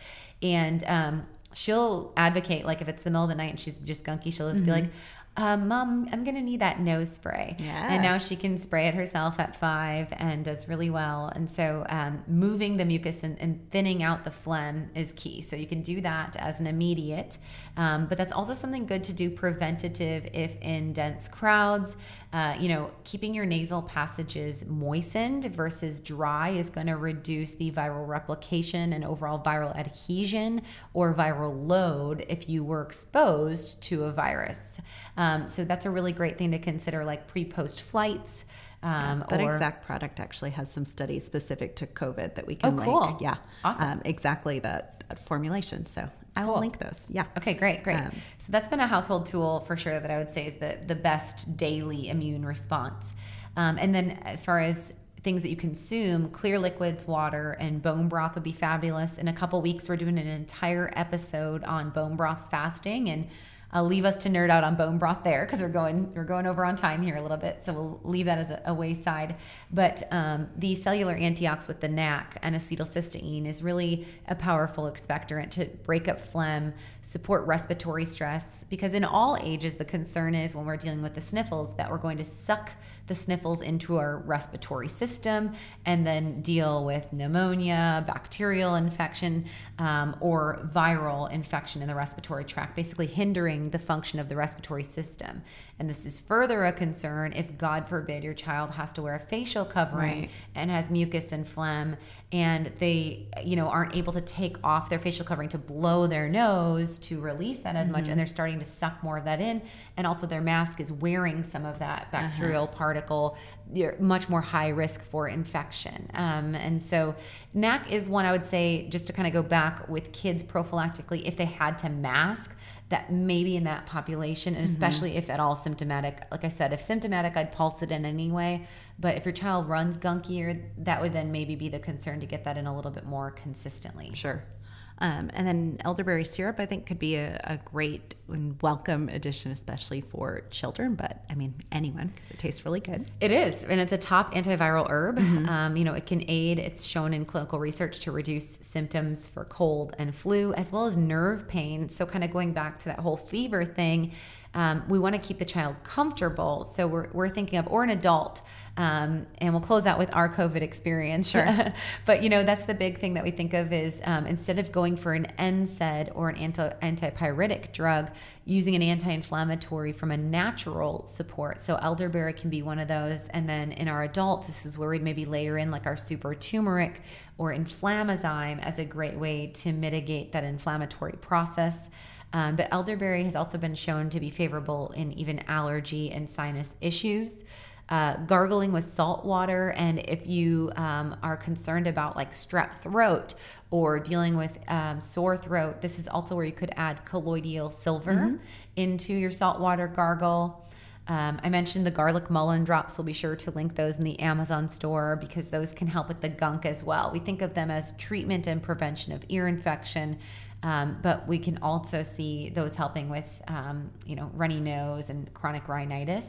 And um, she'll advocate, like if it's the middle of the night and she's just gunky, she'll just be like, um, Mom, I'm to need that nose spray. Yeah. And now she can spray it herself at five and does really well. And so um, moving the mucus and, and thinning out the phlegm is key. So you can do that as an immediate, um, but that's also something good to do preventative if in dense crowds. Uh, you know, keeping your nasal passages moistened versus dry is going to reduce the viral replication and overall viral adhesion or viral load if you were exposed to a virus. Um, so that's a really great thing to consider, like pre post flights. Um, That or, exact product actually has some studies specific to COVID that we can Oh, cool. link. Yeah. Awesome. Um, exactly that, that formulation. So I will Cool. link those. Yeah. Okay, great, great. Um, so that's been a household tool for sure that I would say is the the best daily immune response. Um, and then as far as things that you consume, clear liquids, water, and bone broth would be fabulous. In a couple weeks, we're doing an entire episode on bone broth fasting and. I'll leave us to nerd out on bone broth there because we're going we're going over on time here a little bit, so we'll leave that as a, a wayside. But um, the cellular antiox with the NAC and acetylcysteine is really a powerful expectorant to break up phlegm, support respiratory stress. Because in all ages, the concern is when we're dealing with the sniffles that we're going to suck the sniffles into our respiratory system and then deal with pneumonia, bacterial infection, um, or viral infection in the respiratory tract, basically hindering the function of the respiratory system. And this is further a concern if, God forbid, your child has to wear a facial covering Right. and has mucus and phlegm and they you know aren't able to take off their facial covering to blow their nose to release that as much and they're starting to suck more of that in. And also their mask is wearing some of that bacterial particle you're much more high risk for infection. Um, and so NAC is one I would say just to kind of go back with kids prophylactically if they had to mask that maybe in that population, and mm-hmm. especially if at all symptomatic. Like I said, if symptomatic, I'd pulse it in anyway. But if your child runs gunkier, that would then maybe be the concern to get that in a little bit more consistently. Sure. Um, and then elderberry syrup, I think, could be a, a great and welcome addition, especially for children, but I mean, anyone, because it tastes really good. It is, and it's a top antiviral herb. Mm-hmm. Um, you know, it can aid. It's shown in clinical research to reduce symptoms for cold and flu, as well as nerve pain. So, kind of going back to that whole fever thing, um, we want to keep the child comfortable. So we're, we're thinking of, or an adult. Um, and we'll close out with our COVID experience. Sure. (laughs) but, you know, that's the big thing that we think of is um, instead of going for an NSAID or an anti, antipyretic drug, using an anti inflammatory from a natural support. So elderberry can be one of those. And then in our adults, this is where we'd maybe layer in like our super turmeric or inflammazyme as a great way to mitigate that inflammatory process. Um, but elderberry has also been shown to be favorable in even allergy and sinus issues uh, gargling with salt water. And if you um, are concerned about like strep throat or dealing with um, sore throat, this is also where you could add colloidal silver mm-hmm. into your saltwater gargle. Um, I mentioned the garlic mullein drops. We'll be sure to link those in the Amazon store because those can help with the gunk as well. We think of them as treatment and prevention of ear infection, um, but we can also see those helping with, um, you know, runny nose and chronic rhinitis.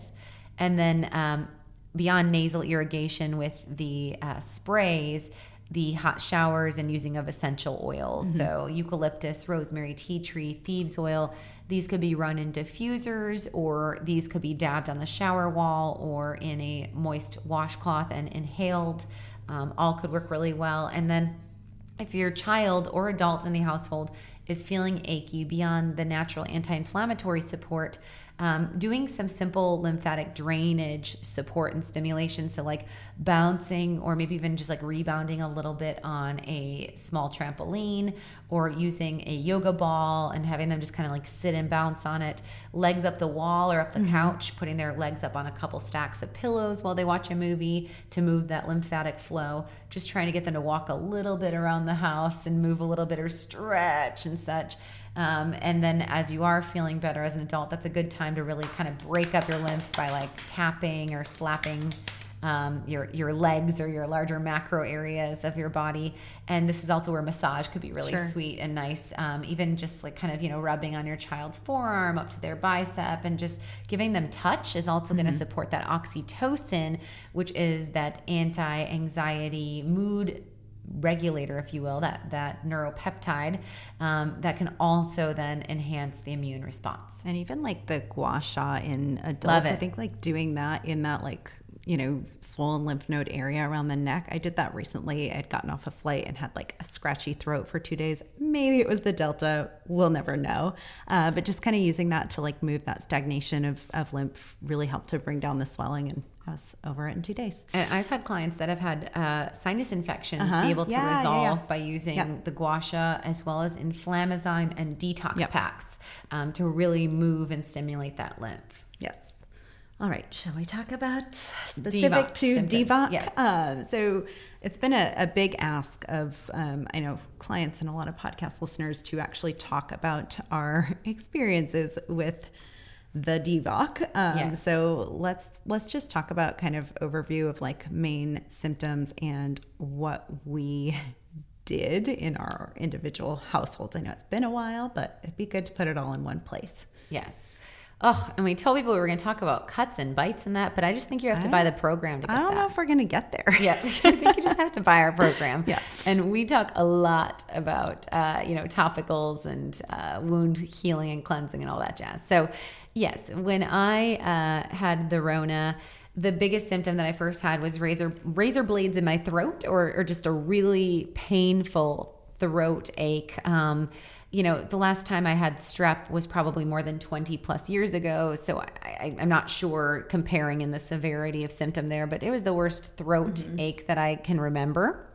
And then um, beyond nasal irrigation with the uh, sprays, the hot showers and using of essential oils. Mm-hmm. So, eucalyptus, rosemary, tea tree, thieves oil. These could be run in diffusers or these could be dabbed on the shower wall or in a moist washcloth and inhaled. Um, all could work really well. And then, if your child or adult in the household is feeling achy beyond the natural anti inflammatory support, um, doing some simple lymphatic drainage support and stimulation. So, like bouncing or maybe even just like rebounding a little bit on a small trampoline or using a yoga ball and having them just kind of like sit and bounce on it, legs up the wall or up the mm-hmm. couch, putting their legs up on a couple stacks of pillows while they watch a movie to move that lymphatic flow. Just trying to get them to walk a little bit around the house and move a little bit or stretch and such. Um, and then as you are feeling better as an adult, that's a good time to really kind of break up your lymph by like tapping or slapping um, your your legs or your larger macro areas of your body. And this is also where massage could be really sure. sweet and nice. Um, even just like kind of you know rubbing on your child's forearm up to their bicep and just giving them touch is also mm-hmm. going to support that oxytocin, which is that anti-anxiety mood regulator, if you will, that that neuropeptide um, that can also then enhance the immune response. And even like the gua sha in adults, I think like doing that in that like you know, swollen lymph node area around the neck. I did that recently. I'd gotten off a flight and had like a scratchy throat for two days. Maybe it was the Delta. We'll never know. Uh, but just kind of using that to like move that stagnation of, of lymph really helped to bring down the swelling and I was over it in two days. And I've had clients that have had uh, sinus infections uh-huh. be able to yeah, resolve yeah, yeah. by using the gua sha as well as inflammazyme and detox yep. packs um, to really move and stimulate that lymph. Yes. All right, shall we talk about specific to DVOC? Yes. Um, so it's been a, a big ask of, um, I know, clients and a lot of podcast listeners to actually talk about our (laughs) experiences with the DVOC. Um, yes. So let's let's just talk about kind of overview of like main symptoms and what we did in our individual households. I know it's been a while, but it'd be good to put it all in one place. Yes. Oh, and we told people we were going to talk about cuts and bites and that, but I just think you have to buy the program to get I don't that. know if we're going to get there. Yeah, (laughs) I think you just have to buy our program. (laughs) yeah, and we talk a lot about uh, you know topicals and uh, wound healing and cleansing and all that jazz. So, yes, when I uh, had the Rona the biggest symptom that I first had was razor razor blades in my throat, or, or just a really painful throat ache. Um, you know, the last time I had strep was probably more than 20 plus years ago. So I, am not sure comparing in the severity of symptom there, but it was the worst throat mm-hmm. ache that I can remember.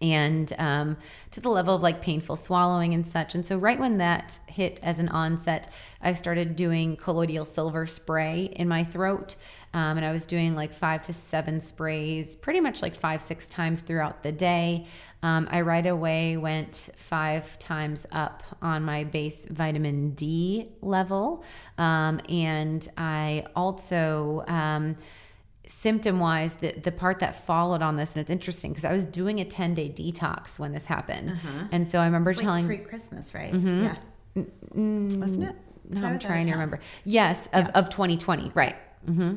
And um, to the level of like painful swallowing and such. And so, right when that hit as an onset, I started doing colloidal silver spray in my throat. Um, and I was doing like five to seven sprays, pretty much like five, six times throughout the day. Um, I right away went five times up on my base vitamin D level. Um, and I also, um, symptom wise, the, the part that followed on this, and it's interesting because I was doing a 10 day detox when this happened. Uh-huh. And so I remember it's telling. Like pre Christmas, right? Mm-hmm. Yeah. Mm, Wasn't it? No, I'm trying to remember. Yes, of, yeah. of 2020, right. Mm-hmm.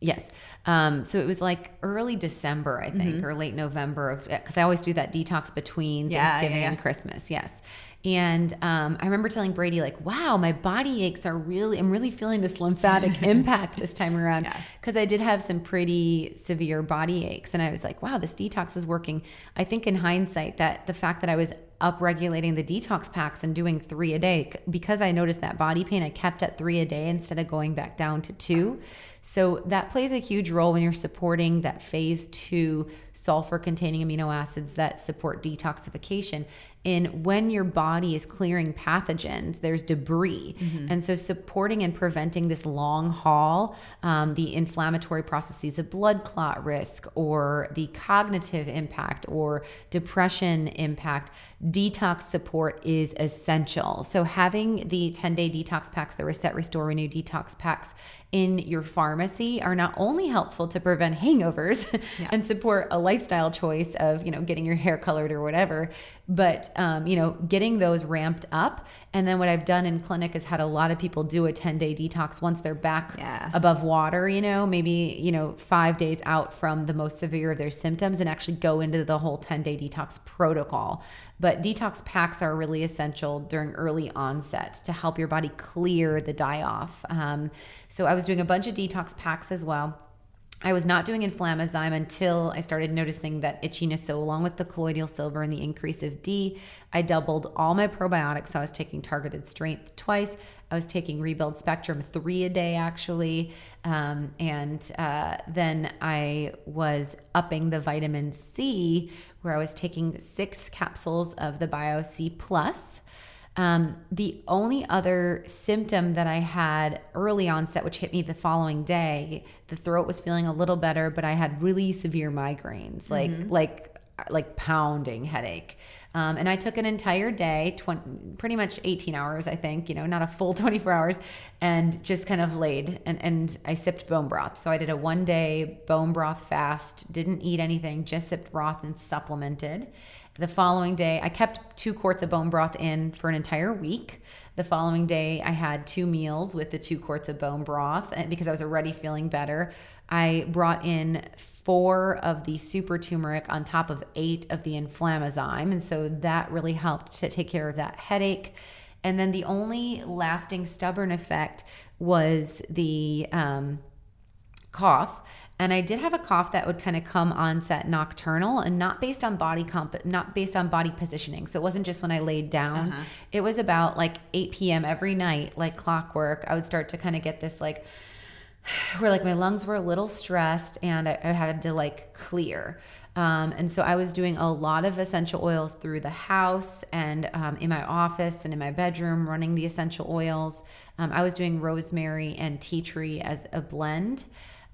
Yes. Um, so it was like early December, I think, or late November of because I always do that detox between Yeah, Thanksgiving yeah. and Christmas. Yes. And um, I remember telling Brady, like, wow, my body aches are really, I'm really feeling this lymphatic (laughs) impact this time around. Yeah. Because I did have some pretty severe body aches. And I was like, wow, this detox is working. I think in hindsight, that the fact that I was upregulating the detox packs and doing three a day, because I noticed that body pain, I kept at three a day instead of going back down to two. So that plays a huge role when you're supporting that phase two sulfur containing amino acids that support detoxification. And when your body is clearing pathogens, there's debris. And so supporting and preventing this long haul, um, the inflammatory processes of blood clot risk or the cognitive impact or depression impact, detox support is essential. So having the 10 day detox packs, the Reset, Restore, Renew detox packs in your pharmacy are not only helpful to prevent hangovers (laughs) and support a lifestyle choice of, you know, getting your hair colored or whatever, but, um, you know, getting those ramped up. And then what I've done in clinic is had a lot of people do a 10 day detox once they're back Yeah. above water, you know, maybe, you know, five days out from the most severe of their symptoms and actually go into the whole 10 day detox protocol. But detox packs are really essential during early onset to help your body clear the die off. Um, so I was doing a bunch of detox packs as well. I was not doing inflammazyme until I started noticing that itchiness. So, along with the colloidal silver and the increase of D, I doubled all my probiotics. So, I was taking targeted strength twice. I was taking Rebuild Spectrum three a day, actually. Um, and uh, then I was upping the vitamin C, where I was taking six capsules of the Bio C Plus. Um, the only other symptom that I had early onset, which hit me the following day, the throat was feeling a little better, but I had really severe migraines, like like like pounding headache. Um, and I took an entire day, 20, pretty much 18 hours, I think, you know, not a full (laughs) 24 hours, and just kind of laid and, and I sipped bone broth. So I did a one day bone broth fast, didn't eat anything, just sipped broth and supplemented. The following day, I kept two quarts of bone broth in for an entire week. The following day, I had two meals with the two quarts of bone broth and because I was already feeling better. I brought in four of the super turmeric on top of eight of the inflammazyme. And so that really helped to take care of that headache. And then the only lasting stubborn effect was the um, cough. And i did have a cough that would kind of come onset nocturnal and not based on body comp not based on body positioning. So it wasn't just when i laid down. It was about like 8 p.m every night like clockwork. I would start to kind of get this like (sighs) where like my lungs were a little stressed and I, I had to like clear. Um, and so I was doing a lot of essential oils through the house and um, in my office and in my bedroom, running the essential oils. Um, I was doing rosemary and tea tree as a blend.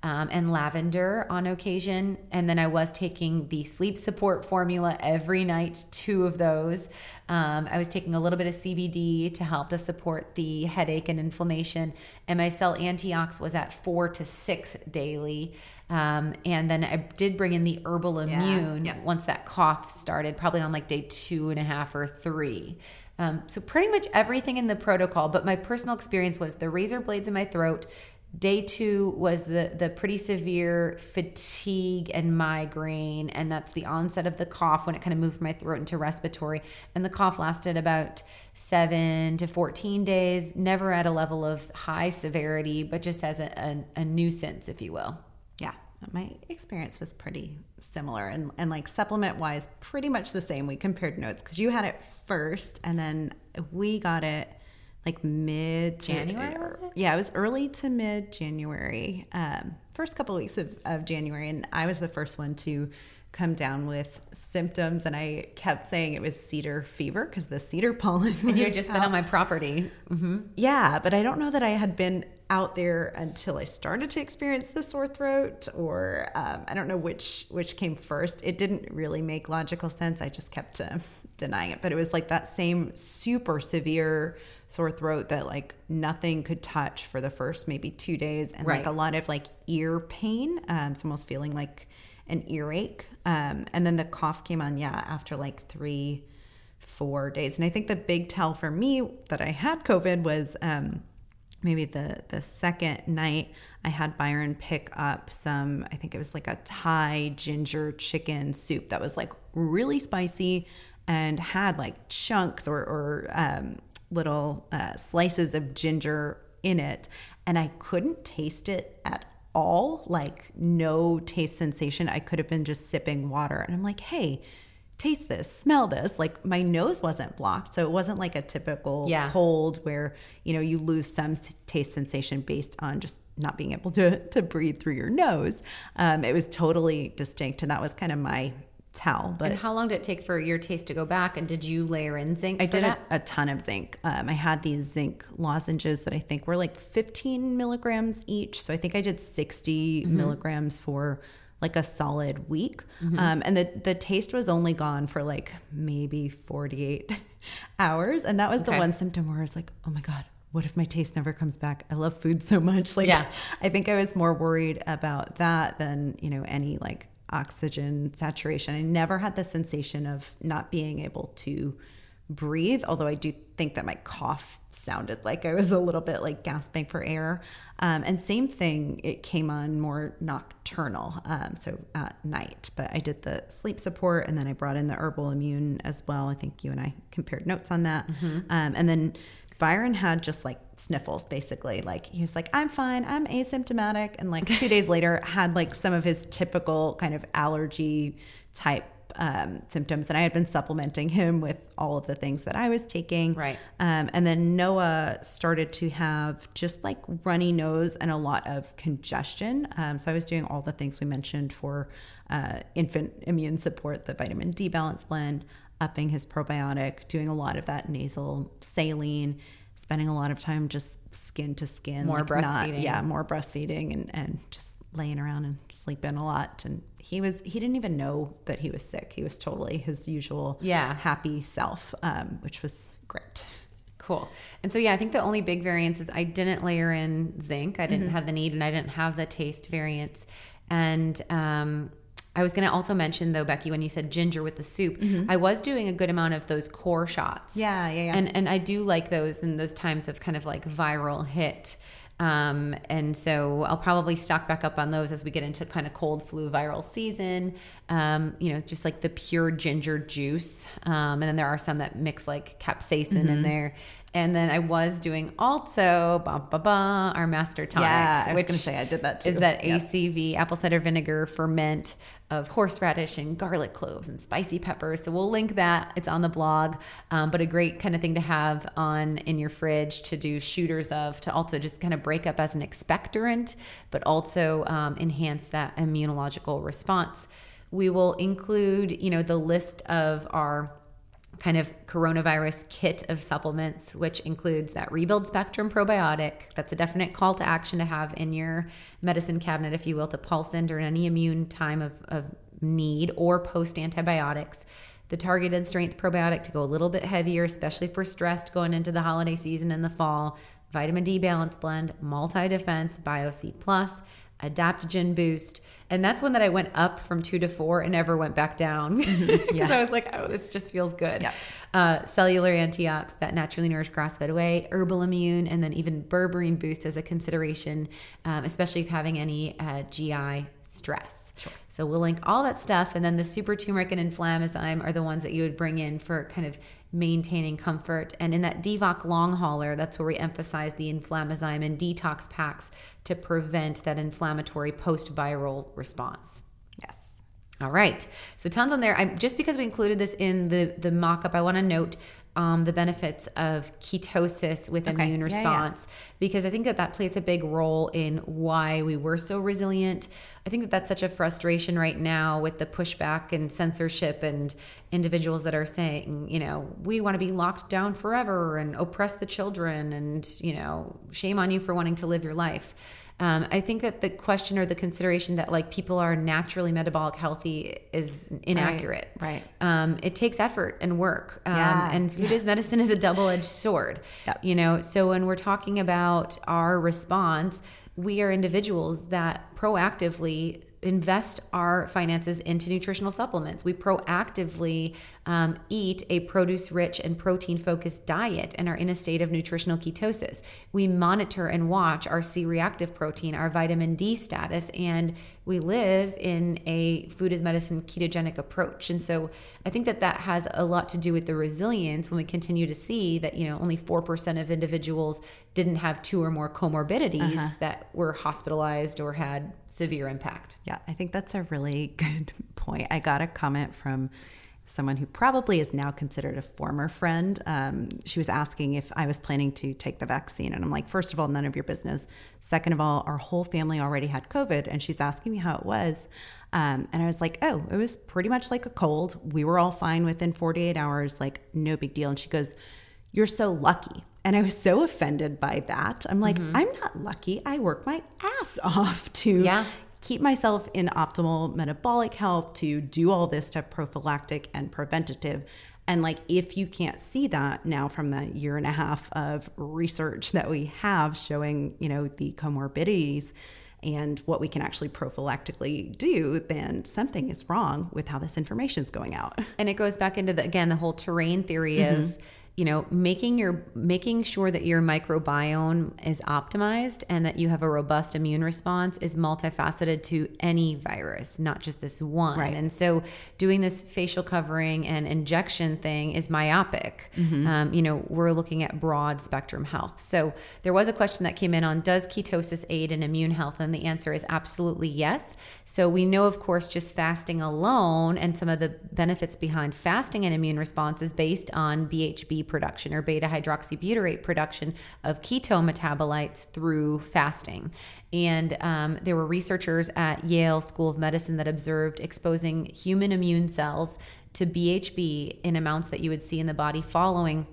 Um, and lavender on occasion. And then I was taking the sleep support formula every night, two of those. Um, I was taking a little bit of CBD to help to support the headache and inflammation. And my cell antiox was at four to six daily. Um, and then I did bring in the herbal immune yeah. once that cough started, probably on like day two and a half or three. Um, so pretty much everything in the protocol, but my personal experience was the razor blades in my throat. Day two was the the pretty severe fatigue and migraine, and that's the onset of the cough when it kind of moved my throat into respiratory. And the cough lasted about seven to fourteen days, never at a level of high severity, but just as a, a, a nuisance, if you will. Yeah, my experience was pretty similar and, and like supplement wise, pretty much the same. We compared notes because you had it first and then we got it like mid January, was it? Yeah, it was early to mid January, um, first couple of weeks of, of January. And I was the first one to come down with symptoms. And I kept saying it was cedar fever because the cedar pollen. And you had just been on my property. hmm Yeah, but I don't know that I had been out there until I started to experience the sore throat, or um, I don't know which which came first. It didn't really make logical sense. I just kept uh, denying it, but it was like that same super severe sore throat that like nothing could touch for the first maybe two days, and Right. like a lot of like ear pain. Um, it's almost feeling like an earache, um, and then the cough came on. Yeah, after like three four days. And I think the big tell for me that I had COVID was um, maybe the the second night I had Byron pick up some I think it was like a Thai ginger chicken soup that was like really spicy and had like chunks or, or um, little uh, slices of ginger in it and I couldn't taste it at all like no taste sensation I could have been just sipping water and I'm like hey taste this, smell this. Like my nose wasn't blocked. So it wasn't like a typical Yeah. cold where, you know, you lose some taste sensation based on just not being able to, to breathe through your nose. Um, it was totally distinct. And that was kind of my tell. But And how long did it take for your taste to go back? And did you layer in zinc? I for did a, a ton of zinc. Um, I had these zinc lozenges that I think were like 15 milligrams each. So I think I did 60 Mm-hmm. milligrams for like a solid week. Um, and the, the taste was only gone for like maybe 48 (laughs) hours. And that was the one symptom where I was like, oh my God. What if my taste never comes back? I love food so much. (laughs) Like, Yeah. I think I was more worried about that than, you know, any like oxygen saturation. I never had the sensation of not being able to breathe, although I do think that my cough sounded like I was a little bit like gasping for air. Um, and same thing, it came on more nocturnal, um, so at night. But I did the sleep support and then I brought in the herbal immune as well. I think you and I compared notes on that. Um, and then Byron had just like sniffles basically. Like he was like, I'm fine, I'm asymptomatic. And like two days later, had like some of his typical kind of allergy type um, symptoms. And I had been supplementing him with all of the things that I was taking. Right. Um, and then Noah started to have just like runny nose and a lot of congestion. Um, so I was doing all the things we mentioned for uh, infant immune support, the vitamin D balance blend, upping his probiotic, doing a lot of that nasal saline, spending a lot of time just skin to skin. More not- breastfeeding. yeah, more breastfeeding and, and just laying around and sleeping a lot. And he was, he didn't even know that he was sick. He was totally his usual Yeah. happy self, um, which was great. Cool. And so, yeah, I think the only big variance is I didn't layer in zinc. I didn't have the need and I didn't have the taste variance. And um, I was going to also mention, though, Becky, when you said ginger with the soup, I was doing a good amount of those core shots. Yeah, yeah, yeah. And, and I do like those in those times of kind of like viral hit. Um, and so I'll probably stock back up on those as we get into kind of cold flu viral season. Um, you know, just like the pure ginger juice. Um, and then there are some that mix like capsaicin Mm-hmm. in there. And then I was doing also ba ba ba our master tonic. Yeah, I was going to say I did that too. Is that Yep. ACV apple cider vinegar ferment of horseradish and garlic cloves and spicy peppers. So we'll link that. It's on the blog, um, but a great kind of thing to have on in your fridge to do shooters of to also just kind of break up as an expectorant, but also um, enhance that immunological response. We will include, you know, the list of our kind of coronavirus kit of supplements, which includes that rebuild spectrum probiotic. That's a definite call to action to have in your medicine cabinet, if you will, to pulse in during any immune time of, of need or post antibiotics. The targeted strength probiotic to go a little bit heavier, especially for stressed going into the holiday season in the fall. Vitamin D balance blend, multi defense, BioC plus, adaptogen boost. And that's one that I went up from two to four and never went back down. Because (laughs) Yeah. I was like, oh, this just feels good. Yeah. Uh, cellular antiox, that naturally nourished grass fed whey, herbal immune, and then even berberine boost as a consideration, um, especially if having any uh, GI stress. So we'll link all that stuff. And then the super turmeric and inflammazyme are the ones that you would bring in for kind of maintaining comfort. And in that DVOC long hauler, that's where we emphasize the inflammazyme and detox packs to prevent that inflammatory post viral response. yes. All right. So tons on there. I, just because we included this in the the mock up, I want to note um, the benefits of ketosis with Okay. immune Yeah, yeah. response because I think that that plays a big role in why we were so resilient. I think that that's such a frustration right now with the pushback and censorship and individuals that are saying, you know, we want to be locked down forever and oppress the children and, you know, shame on you for wanting to live your life. Um, I think that the question or the consideration that like people are naturally metabolic healthy is inaccurate. right. Um, it takes effort and work. Um, Yeah, and food as medicine is a double edged sword. Yep. You know, so when we're talking about our response, we are individuals that proactively invest our finances into nutritional supplements. We proactively um, eat a produce rich and protein focused diet and are in a state of nutritional ketosis. We monitor and watch our C reactive protein, our vitamin D status, and we live in a food as medicine ketogenic approach. And so I think that that has a lot to do with the resilience when we continue to see that, you know, only 4% of individuals didn't have two or more comorbidities uh-huh. that were hospitalized or had severe impact. Yeah, I think that's a really (laughs) good point. I got a comment from someone who probably is now considered a former friend. Um, she was asking if I was planning to take the vaccine. And I'm like, first of all, none of your business. Second of all, our whole family already had COVID. And she's asking me how it was. Um, and I was like, oh, it was pretty much like a cold. We were all fine within 48 hours, like, no big deal. And she goes, you're so lucky. And I was so offended by that. I'm like, mm-hmm. I'm not lucky. I work my ass off to yeah keep myself in optimal metabolic health, to do all this stuff prophylactic and preventative. And like, if you can't see that now from the year and a half of research that we have showing, you know, the comorbidities and what we can actually prophylactically do, then something is wrong with how this information is going out. And it goes back into the, again, the whole terrain theory mm-hmm. of, you know making your making sure that your microbiome is optimized and that you have a robust immune response is multifaceted to any virus not just this one. Right. and so doing this facial covering and injection thing is myopic. Mm-hmm. um, you know we're looking at broad spectrum health. So there was a question that came in on does ketosis aid in immune health? And the answer is absolutely yes. So we know of course just fasting alone and some of the benefits behind fasting and immune response is based on bhb production or beta hydroxybutyrate production of ketone metabolites through fasting. And um, there were researchers at Yale School of Medicine that observed exposing human immune cells to BHB in amounts that you would see in the body following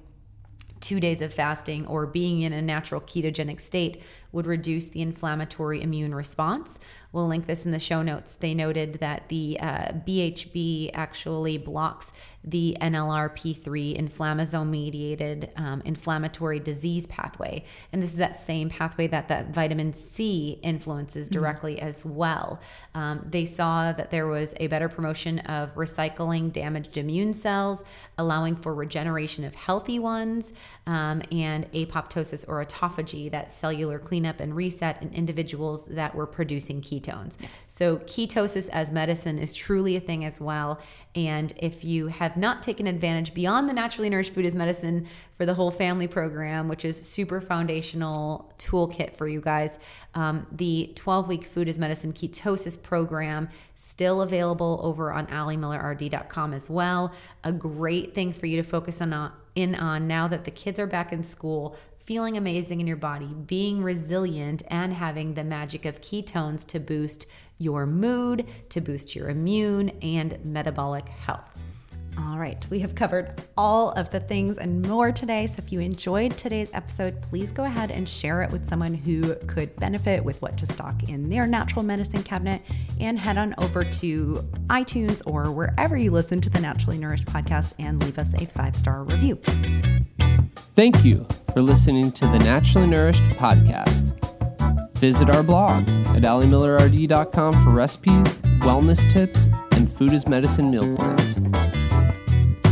two days of fasting or being in a natural ketogenic state would reduce the inflammatory immune response. We'll link this in the show notes. They noted that the uh, BHB actually blocks the NLRP3 inflammasome mediated um, inflammatory disease pathway. And this is that same pathway that that vitamin C influences mm-hmm. directly mm-hmm. as well. Um, they saw that there was a better promotion of recycling damaged immune cells, allowing for regeneration of healthy ones, um, and apoptosis or autophagy, that cellular cleanup and reset in individuals that were producing ketones. Yes. So, ketosis as medicine is truly a thing as well. And if you have not taken advantage beyond the naturally nourished food as medicine for the whole family program, which is super foundational toolkit for you guys, um, the 12 week food as medicine ketosis program still available over on alimillerrd.com as well. A great thing for you to focus on uh, in on now that the kids are back in school feeling amazing in your body, being resilient, and having the magic of ketones to boost your mood, to boost your immune and metabolic health. All right, we have covered all of the things and more today. So if you enjoyed today's episode, please go ahead and share it with someone who could benefit with what to stock in their natural medicine cabinet and head on over to iTunes or wherever you listen to the Naturally Nourished podcast and leave us a five star review. Thank you for listening to the Naturally Nourished podcast. Visit our blog at alimillerrd.com for recipes, wellness tips, and food as medicine meal plans.